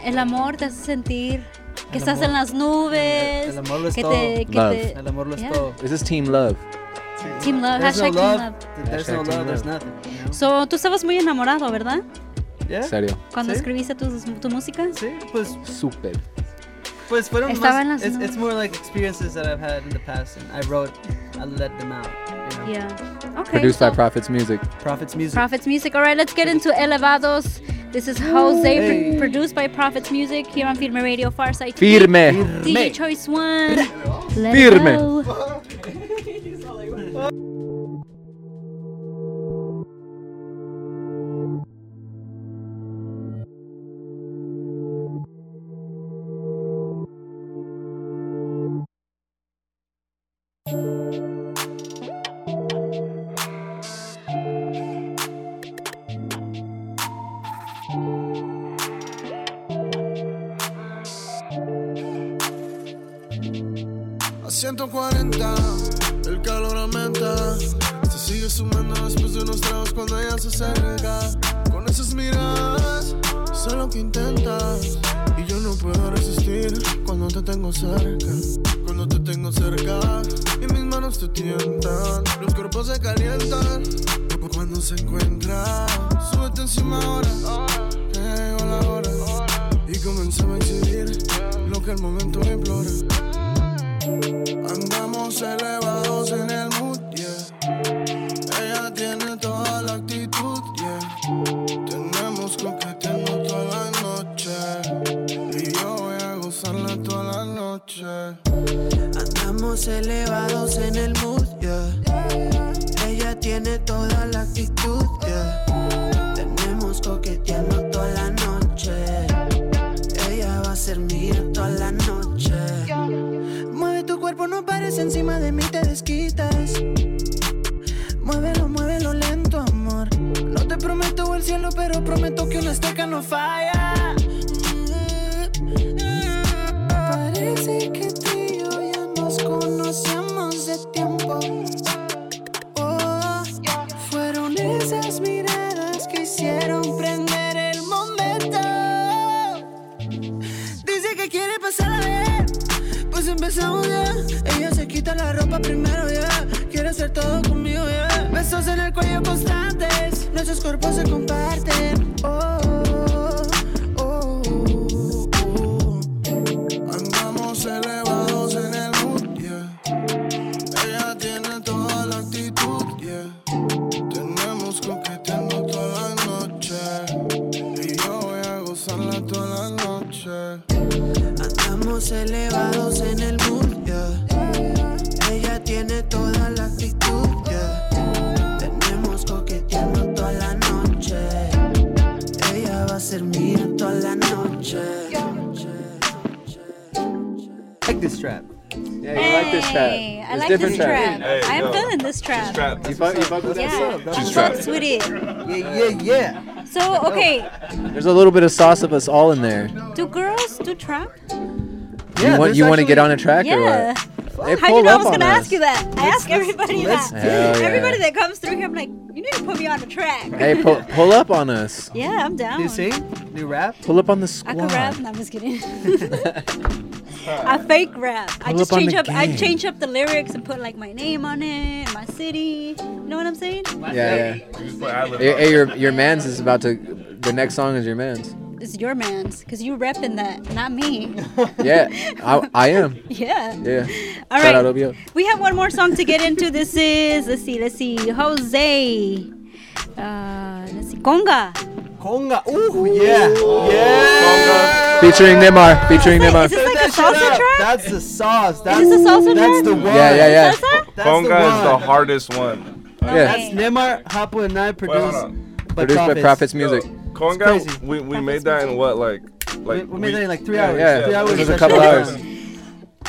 S6: El amor te hace sentir que estás en las nubes.
S8: El amor lo es todo.
S7: Love.
S8: El amor lo es
S6: Yeah.
S8: todo.
S7: This is team love.
S6: Team love.
S8: There's no
S6: Hashtag
S8: love.
S6: team love.
S8: There's no
S7: Hashtag team
S8: love. There's
S7: love.
S8: nothing. You know?
S6: So, tú estabas muy enamorado, ¿verdad?
S8: Yeah.
S7: Serio.
S6: Cuando
S8: Sí.
S6: escribiste tu, tu música.
S8: Sí, pues
S7: Super.
S8: Pues fueron
S6: Estaba en
S8: más,
S6: las
S8: it's, it's more like experiences that I've had in the past, and I wrote, I let them out. You know?
S6: Yeah. Okay.
S7: Produced
S6: so
S7: by Profits Music.
S8: Profits Music.
S6: Profits Music. All right, let's get into Elevados. This is Hozay,
S8: Hey.
S6: pr- produced by Profits Music here on Firme Radio, Pharcyde. TV.
S7: Firme.
S6: DJ Choice One. Let
S7: Firme. [laughs]
S18: 140, el calor aumenta. Se sigue sumando después de unos tragos cuando ella se acerca. Con esas miradas, sé lo que intentas. Y yo no puedo resistir cuando te tengo cerca. Cuando te tengo cerca y mis manos te tientan. Los cuerpos se calientan cuando se encuentran. Súbete encima ahora, que llegó la hora. Y comenzamos a exhibir lo que el momento implora. esta noche.
S21: like
S8: this trap.
S7: Yeah, you like this trap.
S6: Hey, I like this
S7: trap.
S6: trap. Hey, I'm feeling this trap.
S7: You fuck, you fuck with
S6: Yeah, that
S8: Yeah, yeah, yeah.
S6: So okay,
S7: There's a little bit of sauce of us all in there.
S6: do girls do trap?
S7: you want you want to get on a track or what? Hey,
S6: How do you
S7: pull
S6: know I was gonna
S7: us.
S6: ask you that? I ask everybody
S8: let's
S6: that.
S7: Hell yeah.
S6: Everybody that comes through here, I'm like, you need to put me on a track.
S7: Hey, pull, [laughs] pull up on us.
S6: Yeah, I'm down.
S8: You see? New rap?
S7: Pull up on the squad.
S6: I
S7: squad.
S6: could rap. No, I'm just kidding. [laughs] I fake rap. I
S7: Pull
S6: just
S7: up on
S6: change
S7: the
S6: up. I
S7: gang.
S6: change up the lyrics and put like my name on it, my city. You know what I'm saying?
S7: Yeah, yeah.
S9: You just put ad-libs
S7: Hey,
S9: on
S7: hey, your your man's is about to. The next song is your man's.
S6: It's your man's, cause you repping that, not me. [laughs]
S7: Yeah, I, I am. [laughs]
S6: yeah.
S7: Yeah.
S6: All
S7: Shout
S6: right.
S7: out OVO.
S6: We have one more song to get into. This is let's see, let's see, Hozay. Uh, let's see, Conga.
S8: Conga. Ooh, yeah. Yeah.
S7: Featuring Nimar. Featuring Nimar.
S6: Is
S7: Nimar.
S6: this like a salsa
S8: up.
S6: trap?
S8: That's the sauce. That's,
S6: this a salsa
S8: That's
S6: track?
S8: the one.
S7: Yeah, yeah, yeah.
S6: Salsa?
S8: That's
S9: Conga is the hardest one.
S6: No
S7: Yeah.
S8: That's. Nimar, Hapu, and I
S9: Wait,
S8: produced by
S7: Produced by
S8: Profits.
S7: Profits Music.
S9: Conga,
S8: crazy.
S9: we, we made that in what, like, like
S8: we made that in like three
S9: yeah,
S8: hours.
S7: yeah.
S8: Three hours.
S7: It was a couple hours.
S8: done.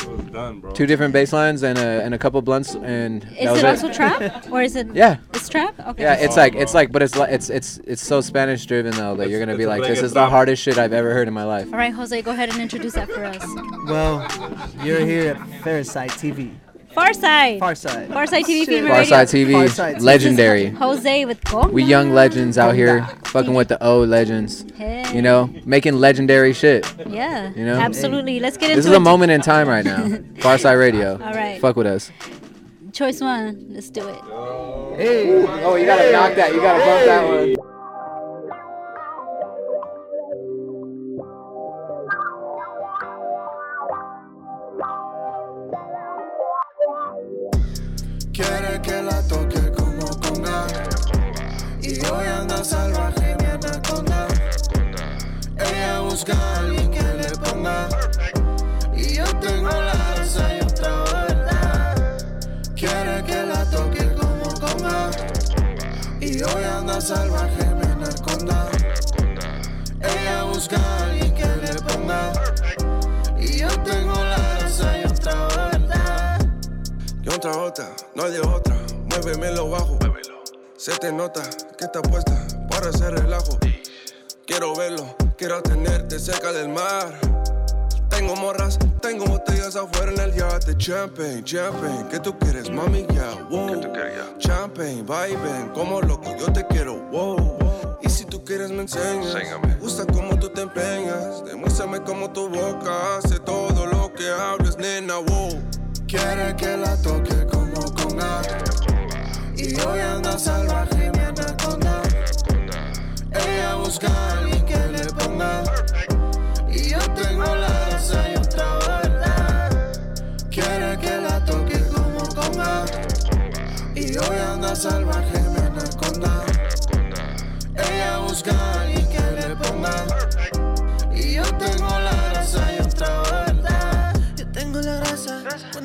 S9: It was done, bro.
S7: Two different bass lines and a and a couple blunts and that
S6: Is
S7: was
S6: it also trap [laughs] or is it?
S7: Yeah.
S6: It's trap. Okay.
S7: Yeah, it's
S9: Oh,
S7: like
S9: bro.
S7: it's like, but it's like it's it's it's so Spanish driven though that
S9: It's-
S7: you're gonna be like, this is the hardest shit I've ever heard in my life.
S6: All right, Hozay, go ahead and introduce that for us.
S8: Well, you're here at Pharcyde TV.
S6: Pharcyde.
S8: Pharcyde.
S6: Pharcyde TV, Firme Radio.
S7: Pharcyde TV,
S8: Pharcyde TV.
S7: legendary.
S6: Hozay with Conga.
S7: We young legends out here, fucking with the old legends.
S6: Hey.
S7: You know, making legendary shit.
S6: Yeah.
S7: You know?
S6: Absolutely. Let's get into it.
S7: This is
S6: it.
S7: a moment in time right now. [laughs] Pharcyde Radio.
S6: All right.
S7: Fuck with us.
S6: Choice one. Let's do it.
S8: Hey.
S7: Oh, you gotta knock that. You gotta bump that one.
S4: Se te nota que está puesta para hacer relajo. Quiero verlo, quiero tenerte cerca del mar. Tengo morras, tengo botellas afuera en el yate. Champagne, champagne, ¿qué tú quieres, mami? Ya, wow. Champagne, viben, como loco, yo te quiero, wow. Y si tú quieres, me enseñas. Me gusta cómo tú te empeñas. Demuéstrame cómo tu boca hace todo lo que hables, nena, wow.
S18: Quiere que la toque como conga Y hoy anda salvaje mi anaconda. Ella busca a alguien que le ponga. Y yo tengo la raza y otra verdad Quiere que la toque como conga. Y hoy anda salvaje mi anaconda. Ella busca a alguien que le ponga. Y yo tengo la raza y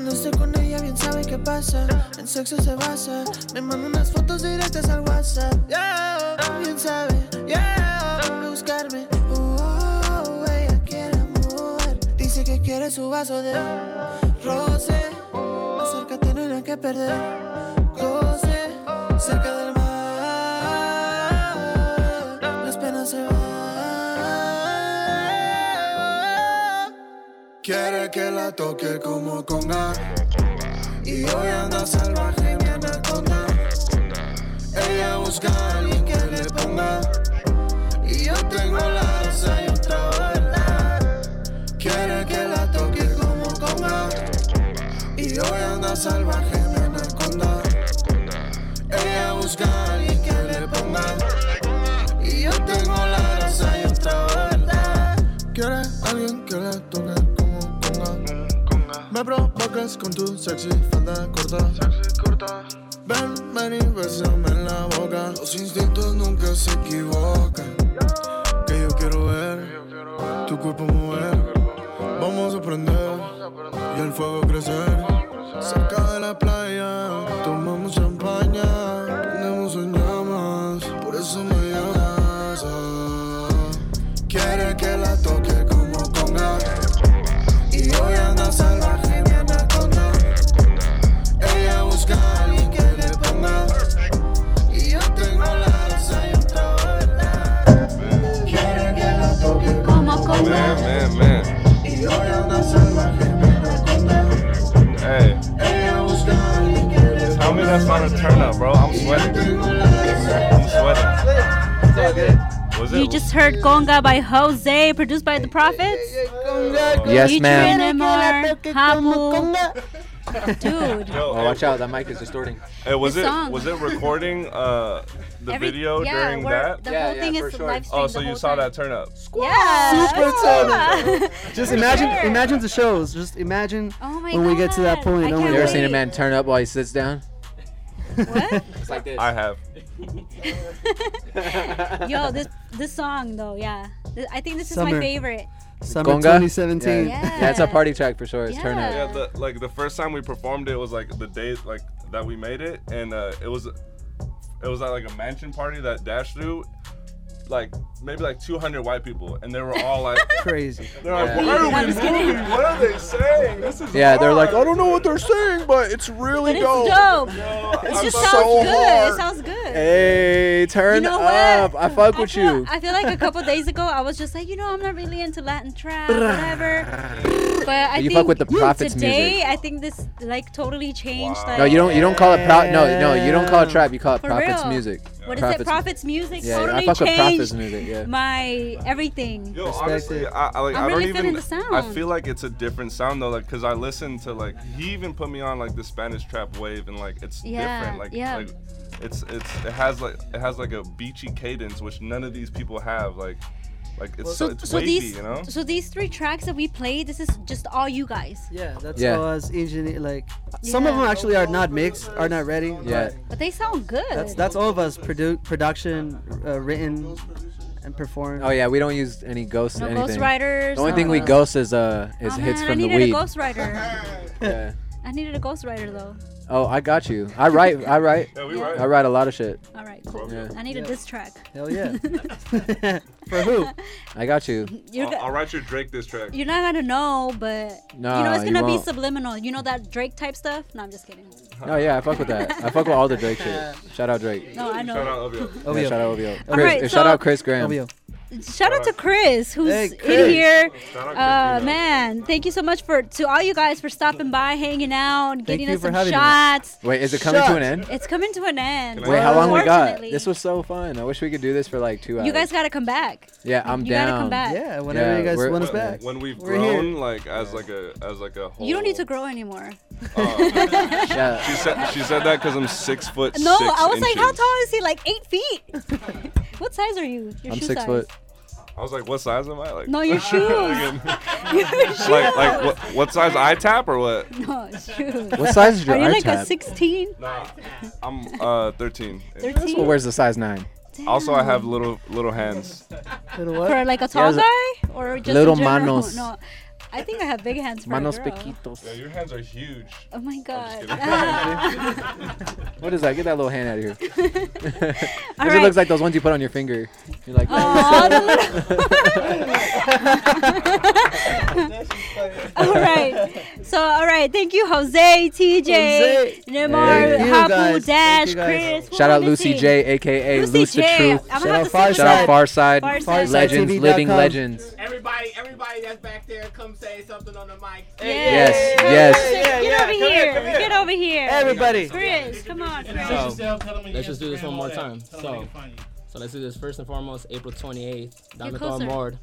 S22: Cuando estoy con ella, bien sabe qué pasa. En sexo se basa. Me manda unas fotos directas al WhatsApp. Yeah, bien sabe. Yeah, buscarme. Oh, oh, ella quiere amor. Dice que quiere su vaso de roce. Acércate, no hay nada que perder. Goce cerca del mar.
S18: Quiere que la toque como conga Y hoy anda salvaje mi anaconda Ella busca a alguien que le ponga. Y yo tengo la y otra verdad Quiere que la toque como conga Y hoy anda salvaje mi anaconda Ella busca a alguien que le ponga Me provocas con tu sexy falda corta. Ven, ven y bésame en la boca. Los instintos nunca se equivocan. Que yo quiero ver Tu cuerpo mover. Vamos a prender Y el fuego crecer. Cerca de la playa Tomamos champaña
S9: that's not a turn up, bro. I'm sweating. I'm sweating. Was it?
S6: You just heard Conga by Hozay, produced by the Prophets.
S7: Yes,
S6: Featuring
S7: ma'am.
S6: Dude.
S9: Yo,
S7: Oh, watch out, that mic is distorting.
S9: Hey, was it
S6: song.
S9: was it recording uh the
S6: Every-
S9: video
S6: yeah,
S9: during
S6: we're-
S9: that?
S6: the whole Yeah, thing is for sure. live
S9: Oh, so you saw
S6: time.
S9: that turn up?
S6: Yeah.
S8: Super
S6: Yeah.
S8: Just
S6: For
S8: imagine,
S6: sure.
S8: imagine the shows. Just imagine
S6: Oh my
S8: when we get to that point.
S6: I
S8: oh
S6: can't
S8: my
S7: You ever seen a man turn up while he sits down?
S6: What? [laughs]
S7: like this.
S9: I have. [laughs]
S6: Yo, this this song though, yeah. Th- I think this is my
S8: Summer.
S6: favorite.
S8: Summer
S7: Conga?
S8: 2017.
S7: Yeah. yeah, it's a party track for sure. It's turn up.
S9: Yeah, the, like the first time we performed it was like the day like that we made it, and uh, it was it was at like a mansion party that Dash through. Like maybe like 200 white people, and they were all like [laughs]
S8: crazy.
S9: They're like,
S7: Yeah.
S9: why are we
S6: just
S9: moving? What are they saying? This is
S7: Yeah, they're like. I don't know what they're saying, but it's really
S6: But it's
S7: dope.
S6: dope.
S9: I'm
S6: it just
S9: so
S6: sounds good.
S7: hard.
S6: It sounds good.
S7: Hey, turn
S6: know
S7: up.
S6: what?
S7: I fuck with
S6: feel,
S7: you.
S6: I feel like a couple days ago I was just like, you know, I'm not really into Latin trap, whatever. But I
S7: You
S6: think
S7: fuck with the Prophets
S6: today,
S7: music.
S6: I think this like totally changed. Like,
S7: No, you don't. You don't call it pro. No, no, you don't call it trap. You call it
S6: For
S7: prophets
S6: real.
S7: music.
S6: What is
S7: Prophets-
S6: it? Prophets music
S7: Yeah,
S6: totally
S7: I
S6: changed
S7: music. Yeah.
S6: my everything.
S9: Yo, honestly, I, I like.
S6: I'm
S9: I don't
S6: really
S9: even.
S6: feeling the sound.
S9: I feel like it's a different sound though, like, cause I listen to like he even put me on like the Spanish trap wave, and like it's
S6: Yeah,
S9: different. Like,
S6: yeah.
S9: like it's it's it has like it has like a beachy cadence, which none of these people have. Like, like it's
S6: so,
S9: it's
S6: so
S9: wavy,
S6: these
S9: you know.
S6: so these three tracks that we played, this is just all you guys.
S8: Yeah, that's
S7: Yeah.
S8: all us engineer. Like some of them actually are not mixed, are not ready.
S7: Yeah.
S8: but
S6: But they sound good.
S8: That's that's all of us. Produ- production, uh, written, and performed.
S7: Oh yeah, we don't use any ghost
S6: No
S7: anything.
S6: ghostwriters,
S7: The only
S6: no-
S7: thing we ghost is uh is
S6: oh,
S7: hits
S6: man, I
S7: from the
S6: needed
S7: weed.
S6: a ghostwriter. [laughs]
S7: Yeah.
S6: I needed a ghostwriter though.
S7: Oh, I got you. I write. I write.
S9: Yeah, we write.
S7: I write a lot of shit.
S6: All right, cool.
S7: Yeah.
S6: I needed this track.
S8: Hell yeah. [laughs] For who? [laughs]
S7: I got you.
S6: You're,
S9: I'll, I'll write your Drake this track.
S6: you're not gonna know, but
S7: Nah,
S6: you know it's
S7: you
S6: gonna be
S7: won't.
S6: subliminal. You know that Drake type stuff? No, I'm just kidding. [laughs]
S7: Oh yeah, I fuck with that. I fuck with all the Drake shit. Shout out Drake.
S6: No, I know.
S9: Shout out OVO.
S7: Yeah, shout out OVO. Chris,
S6: right,
S7: shout
S6: so-
S7: out Chris Graham.
S8: OVO.
S6: Shout out to Chris, who's
S8: Hey,
S6: in here. Uh, man, thank you so much for to all you guys for stopping by, hanging out, and getting us some
S8: having us.
S6: shots.
S7: Wait, is it coming to an end?
S6: It's coming to an end.
S7: Wait, how long we got? This was so fun. I wish we could do this for like two hours.
S6: You guys gotta come back.
S7: Yeah, I'm
S6: you
S7: down.
S6: gotta come back.
S8: Yeah, whenever
S7: Yeah,
S8: you guys
S7: we're-
S8: want us
S9: When-
S8: back.
S9: When we've
S8: We're here.
S9: grown, like as like a as like a whole.
S6: You don't need to grow anymore. [laughs]
S7: Yeah.
S9: She said she said that because I'm six foot.
S6: No,
S9: six
S6: I was like, how tall is he? Like eight feet. [laughs] what size are you? Your
S7: I'm
S6: shoe
S7: six
S6: size.
S7: foot.
S9: I was like, what size am I? Like
S6: No, your [laughs] shoes. [laughs] Your shoes.
S9: like like what, what size I tap or what? [laughs]
S6: No, shoes.
S7: What size is your
S6: Are you
S7: eye
S6: like a 16?
S9: Nah, I'm uh 13.
S6: 13?
S7: Well, where's the size nine?
S9: Also, I have little little hands.
S8: Little what?
S6: For like a tall
S7: Yeah,
S6: guy? Or just
S7: little manos.
S6: No, I think I have big hands for
S7: Manos
S6: a girl.
S7: pequitos.
S9: Yeah, your hands are huge.
S6: Oh my god. [laughs]
S7: What is that? Get that little hand out of here. This [laughs]
S6: All
S7: it looks like those ones you put on your finger. You're like,
S6: Aw, the [laughs] all right. So, all right. Thank you, Hozay, TJ,
S8: Hozay.
S6: Nimar,
S8: Thank you,
S6: Habu,
S8: guys.
S6: Dash,
S8: Thank you, guys.
S6: Chris.
S7: Shout out Lucy
S6: missing?
S7: J, aka
S6: Lucy
S7: Luce the Truth.
S8: Shout out
S6: Far say
S7: Shout out
S8: Pharcyde.
S7: Pharcyde.
S6: Pharcyde.
S7: Legends,
S8: PharcydeTV.com.
S7: living legends.
S19: Everybody, everybody that's back there, come say something on the mic.
S7: Yes,
S6: Come
S7: yes.
S6: on,
S8: Yeah,
S6: Get
S8: yeah,
S6: over
S8: come here,
S6: here.
S8: come here.
S6: Get over here.
S8: Everybody.
S6: Chris, come on, Chris.
S23: So, let's just do this one more time. So, so let's do this first and foremost. April 28th, Dame Todo
S6: closer.
S23: Amor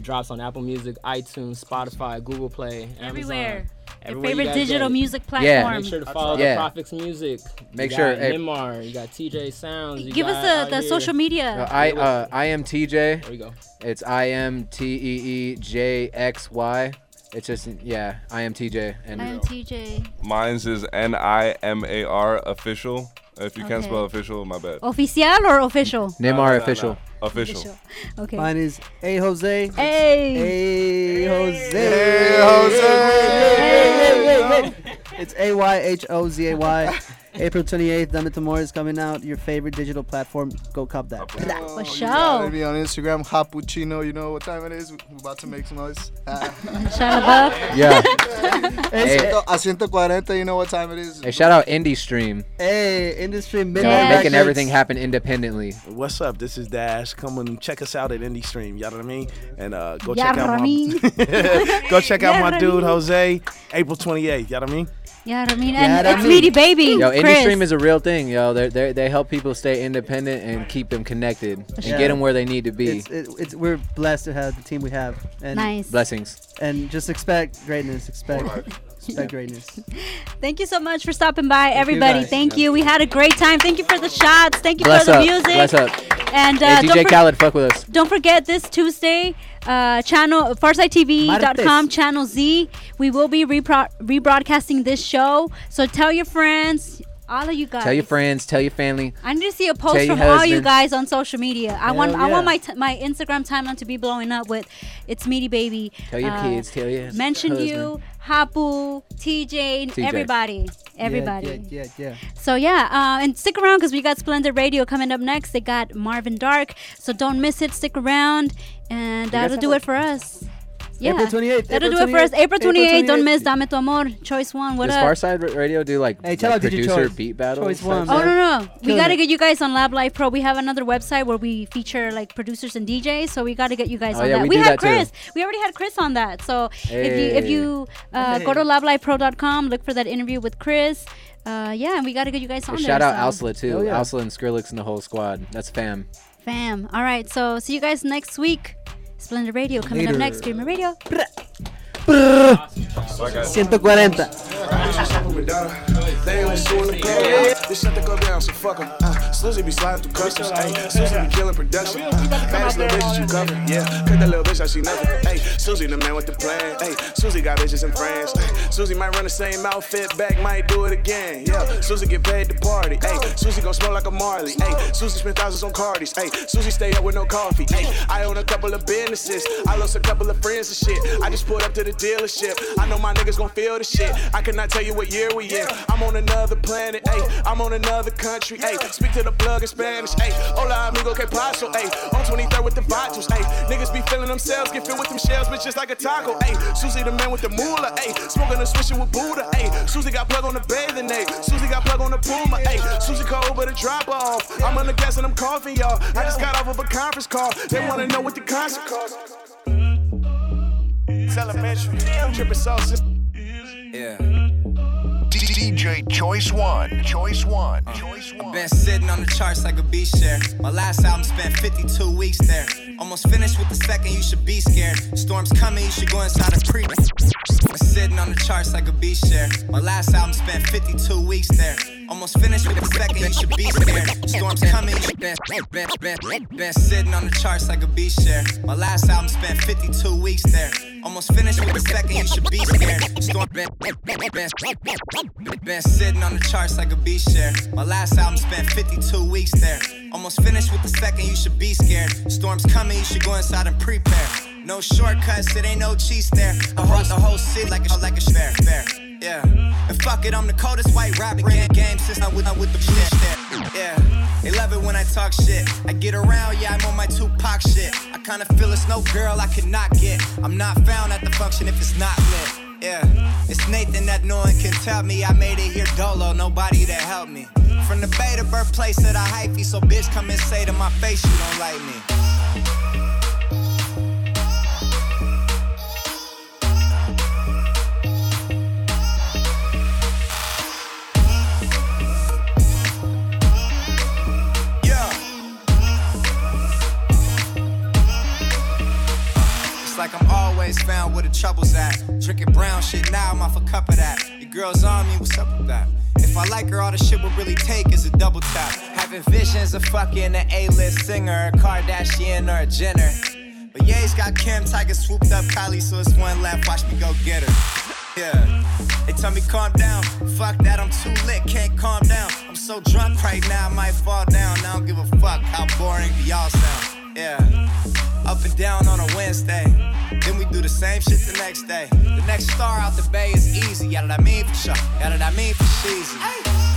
S23: drops on Apple Music, iTunes, Spotify, Google Play, Amazon.
S6: Everywhere. Your
S23: Everywhere you
S6: favorite
S23: guys
S6: digital
S23: get it.
S6: music
S7: Yeah.
S6: platform.
S23: Make sure to follow
S7: Yeah.
S23: the Prophets Music.
S7: Make
S23: you
S7: sure-
S23: Got
S7: hey.
S23: Nimar, you got TJ Sounds. You
S6: Give
S23: got
S6: us the, the social media.
S7: Uh, I uh, I am TJ.
S23: There we go.
S7: It's I am T E E J X Y. It's just yeah, I am TJ and
S6: I am TJ.
S9: Mine's is N I M A R official. If you can't
S6: Okay.
S9: spell official, my bad.
S6: Oficial or official?
S7: Nimar
S9: No, no, no,
S7: official.
S9: Official.
S6: Okay.
S8: Mine is A Hozay.
S6: Hey.
S8: Hey Hozay.
S9: Hey, Hozay.
S8: Hey, hey, hey, hey. It's A Y H O Z A Y. [laughs] April 28th, Dame Tu Amor is coming out. Your favorite digital platform. Go cop that.
S6: For
S24: You gotta
S6: sure.
S24: be on Instagram, Hapuchino. You know what time it is? We're about to make some noise. [laughs]
S6: Shut up. [laughs]
S7: Yeah. [laughs]
S24: Hey,
S7: Hey.
S24: a 140, you know what time it is?
S7: Hey, shout out Indie Stream.
S8: Hey, industry
S7: They're
S8: midnight
S7: making
S8: records.
S7: everything happen independently.
S25: What's up? This is Dash. Come and check us out at Indie Stream. You know what I mean? And uh, go check out
S6: Ramin.
S25: my go check out my dude Hozay. April 28th. You know what I mean?
S6: Yeah, I mean,
S7: Yeah,
S6: and
S7: that
S6: it's
S7: mean-
S6: Meaty Baby.
S7: Yo,
S6: Chris.
S7: indie stream is a real thing, yo. They they they help people stay independent and keep them connected and
S8: Yeah.
S7: get them where they need to be.
S8: It's, it, it's we're blessed to have the team we have. And
S6: Nice.
S7: Blessings.
S8: And just expect greatness. Expect expect greatness. [laughs]
S6: Thank you so much for stopping by,
S8: you,
S6: everybody.
S8: guys.
S6: Thank you. We had a great time. Thank you for the shots. Thank you
S7: Bless
S6: for the
S7: up.
S6: music.
S7: Bless up.
S6: And uh,
S7: hey,
S6: don't,
S7: DJ
S6: for-
S7: Khaled, fuck with us.
S6: don't forget this Tuesday, uh, channel
S7: pharcydetv.com,
S6: channel Z. We will be repro- rebroadcasting this show. So tell your friends, all of you guys.
S7: Tell your friends, tell your family.
S6: I need to see a post from all you guys on social media. I
S7: Hell
S6: want I want my t- my Instagram timeline to be blowing up with it's Meaty Baby.
S7: Tell your
S6: Uh,
S7: kids, tell your
S6: Mention
S7: husband.
S6: you, Hapu, TJ,
S7: TJ.
S6: everybody, everybody.
S8: Yeah, yeah, yeah.
S6: So yeah, uh, and stick around because we got Splendid Radio coming up next. They got Marvin Dark, so don't miss it. Stick around, and
S8: guys
S6: that'll do it for us. Yeah,
S8: April 28th,
S6: That'll
S8: April
S6: do it for us.
S8: 28th,
S6: April
S8: April
S6: 28th. Don't
S8: 28th.
S6: miss Dame tu Amor. Choice one. What
S7: Does
S6: up?
S7: Pharcyde R- Radio do like,
S8: Hey, tell
S7: like
S8: out DJ
S7: producer
S8: Choice.
S7: beat battles?
S8: Choice one.
S6: Oh no no! We gotta get you guys on Lab Life Pro. We have another website where we feature like producers and DJs. So we gotta get you guys
S7: Oh,
S6: on
S7: yeah,
S6: that.
S7: we
S6: We,
S7: do
S6: had
S7: that too.
S6: Chris. We already had Chris on that. So if you if
S7: Hey.
S6: you uh, go to lablifepro.com, look for that interview with Chris. Uh, yeah, and we gotta get you guys on
S7: Hey,
S6: there.
S7: shout out
S6: so.
S7: Alsla too.
S8: Hell yeah.
S7: Alsla and Skrillex and the whole squad. That's fam.
S6: Fam. All right. So see you guys next week. Splendid Radio coming up
S8: Later.
S6: next. Streamer Radio.
S8: 140.
S26: They only suing the club. This shut the go down, so fuck 'em. Uh, Susie be sliding through customs. Ayy, Susie be killing production. Uh, baddest little bitches you cover. Yeah, cut that little bitch out, she never. Ayy, Susie the man with the plan. Ayy, Susie got bitches in France. Ayy, Susie might run the same outfit back, might do it again. Yeah, Susie get paid to party. Ayy, Susie gon' smell like a Marley. Ayy, Susie spend thousands on Cardis. Ayy, Susie stay up with no coffee. Ayy, I own a couple of businesses. I lost a couple of friends and shit. I just pulled up to the dealership. I know my niggas gon' feel the shit. I cannot tell you what year we in. I'm on another planet. Ayy, I'm on another country. Ayy, speak to the plug in Spanish. Ayy, hola amigo, que paso? Ayy, on 23rd with the vitals. Ayy, niggas be feeling themselves, get filled with them shells, bitch, just like a taco. Ayy, Susie the man with the moolah. Ayy, smoking a swisher with Buddha. Ayy, Susie got plug on the Bathing Ape. Susie got plug on the Puma. Ayy, Susie cold but a drop off. I'm on the gas and I'm coughing, y'all. I just got off of a conference call. They wanna know what the concert cost. It's elementary. Tripping sauce.
S12: Yeah. DJ Choice One. Choice One. Uh, Choice One.
S2: I've been sitting on the charts like a beach share. My last album spent 52 weeks there. Almost finished with the second, you should be scared. Storm's coming, you should go inside a pre. Been sitting on the charts like a beach share. My last album spent 52 weeks there. Almost finished with the second, you should be scared. Storm's coming, been, been, been, been sitting on the charts like a beach share. My last album spent 52 weeks there. Almost finished with the second, you should be scared. Storm been, been, been sitting on the charts like a beach share. My last album spent 52 weeks there. Almost finished with the second, you should be scared. Storm's coming, you should go inside and prepare. No shortcuts, it ain't no cheese there. I brought the whole city like a like a fair, fair. Yeah. And fuck it, I'm the coldest white rapper in the game since I'm with, with the shit. Yeah. They love it when I talk shit. I get around, yeah, I'm on my Tupac shit. I kinda feel it's no girl I could not get. I'm not found at the function if it's not lit. Yeah. It's Nathan that no one can tell me I made it here dolo, nobody to help me. From the bay to birthplace of the hyphy, so bitch come and say to my face you don't like me. Like I'm always found where the trouble's at. Drinking brown shit now, I'm off a cup of that. Your girl's on me, what's up with that? If I like her, all the shit will really take is a double tap. Having visions of fucking an A-list singer, a Kardashian or a Jenner. But Ye's got Kim, Tiger swooped up Kylie, so it's one left. Watch me go get her. Yeah. They tell me calm down. Fuck that, I'm too lit, can't calm down. I'm so drunk right now, I might fall down. I don't give a fuck how boring y'all sound. Yeah. Up and down on a Wednesday. Then we do the same shit the next day. The next star out the bay is easy. Yeah, that I mean for sure. Yeah, that I mean for cheesy.